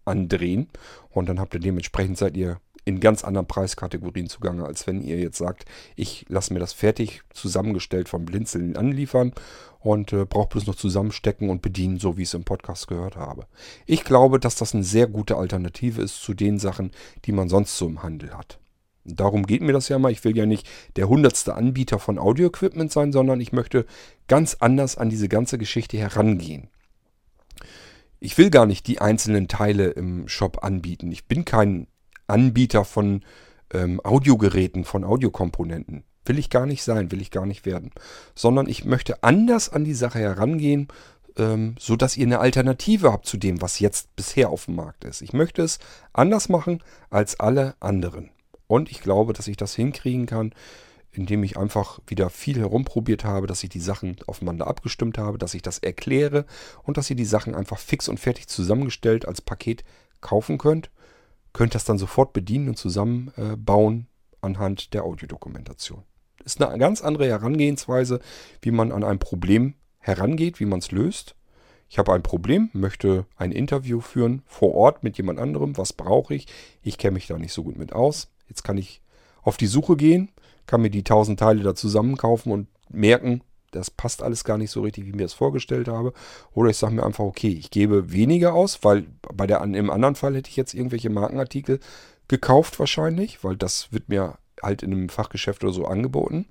andrehen. Und dann habt ihr dementsprechend seid ihr in ganz anderen Preiskategorien zugange, als wenn ihr jetzt sagt, ich lasse mir das fertig zusammengestellt vom Blinzeln anliefern und äh, brauche bloß noch zusammenstecken und bedienen, so wie ich es im Podcast gehört habe. Ich glaube, dass das eine sehr gute Alternative ist zu den Sachen, die man sonst so im Handel hat. Darum geht mir das ja mal. Ich will ja nicht der hundertste Anbieter von Audio-Equipment sein, sondern ich möchte ganz anders an diese ganze Geschichte herangehen. Ich will gar nicht die einzelnen Teile im Shop anbieten. Ich bin kein Anbieter von ähm, Audiogeräten, von Audiokomponenten. Will ich gar nicht sein, will ich gar nicht werden. Sondern ich möchte anders an die Sache herangehen, ähm, so dass ihr eine Alternative habt zu dem, was jetzt bisher auf dem Markt ist. Ich möchte es anders machen als alle anderen. Und ich glaube, dass ich das hinkriegen kann, indem ich einfach wieder viel herumprobiert habe, dass ich die Sachen aufeinander abgestimmt habe, dass ich das erkläre und dass ihr die Sachen einfach fix und fertig zusammengestellt als Paket kaufen könnt. Könnt das dann sofort bedienen und zusammenbauen anhand der Audiodokumentation. Ist eine ganz andere Herangehensweise, wie man an ein Problem herangeht, wie man es löst. Ich habe ein Problem, möchte ein Interview führen vor Ort mit jemand anderem. Was brauche ich? Ich kenne mich da nicht so gut mit aus. Jetzt kann ich auf die Suche gehen, kann mir die 1000 Teile da zusammenkaufen und merken, das passt alles gar nicht so richtig, wie ich mir das vorgestellt habe. Oder ich sage mir einfach, okay, ich gebe weniger aus, weil bei der, im anderen Fall hätte ich jetzt irgendwelche Markenartikel gekauft wahrscheinlich, weil das wird mir halt in einem Fachgeschäft oder so angeboten.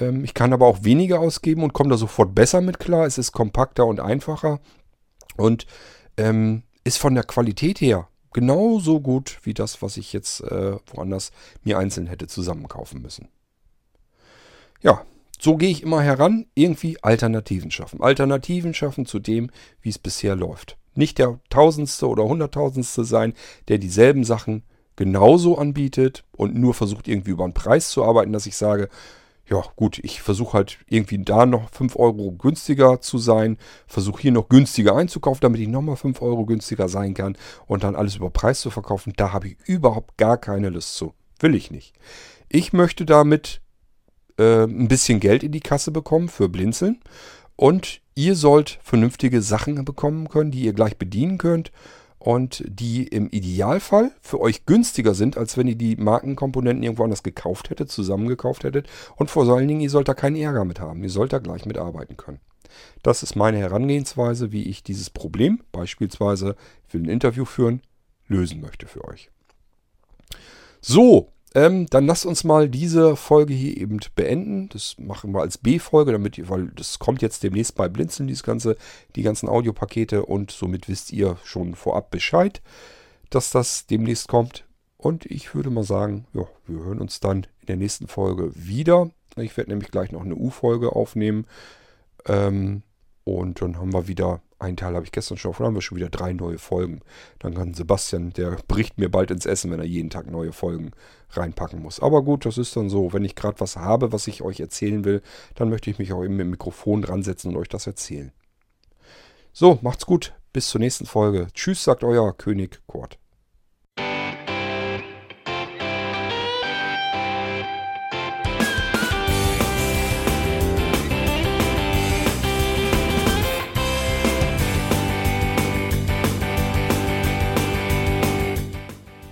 Ähm, ich kann aber auch weniger ausgeben und komme da sofort besser mit klar. Es ist kompakter und einfacher und ähm, ist von der Qualität her genauso gut wie das, was ich jetzt äh, woanders mir einzeln hätte zusammenkaufen müssen. Ja, so gehe ich immer heran, irgendwie Alternativen schaffen. Alternativen schaffen zu dem, wie es bisher läuft. Nicht der Tausendste oder Hunderttausendste sein, der dieselben Sachen genauso anbietet und nur versucht irgendwie über einen Preis zu arbeiten, dass ich sage, ja gut, ich versuche halt irgendwie da noch 5 Euro günstiger zu sein, versuche hier noch günstiger einzukaufen, damit ich nochmal 5 Euro günstiger sein kann und dann alles über Preis zu verkaufen, da habe ich überhaupt gar keine Lust zu. Will ich nicht. Ich möchte damit äh, ein bisschen Geld in die Kasse bekommen für Blinzeln und ihr sollt vernünftige Sachen bekommen können, die ihr gleich bedienen könnt und die im Idealfall für euch günstiger sind, als wenn ihr die Markenkomponenten irgendwo anders gekauft hättet, zusammengekauft hättet. Und vor allen Dingen, ihr sollt da keinen Ärger mit haben. Ihr sollt da gleich mitarbeiten können. Das ist meine Herangehensweise, wie ich dieses Problem, beispielsweise, ich will ein Interview führen, lösen möchte für euch. So, ähm, dann lasst uns mal diese Folge hier eben beenden. Das machen wir als B-Folge, damit ihr, weil das kommt jetzt demnächst bei Blinzeln, dieses ganze, die ganzen Audiopakete und somit wisst ihr schon vorab Bescheid, dass das demnächst kommt. Und ich würde mal sagen, ja, wir hören uns dann in der nächsten Folge wieder. Ich werde nämlich gleich noch eine U-Folge aufnehmen. Ähm, und dann haben wir wieder einen Teil habe ich gestern schon auf, dann haben wir schon wieder drei neue Folgen. Dann kann Sebastian, der bricht mir bald ins Essen, wenn er jeden Tag neue Folgen reinpacken muss. Aber gut, das ist dann so. Wenn ich gerade was habe, was ich euch erzählen will, dann möchte ich mich auch eben mit dem Mikrofon dran setzen und euch das erzählen. So, macht's gut. Bis zur nächsten Folge. Tschüss, sagt euer König Kurt.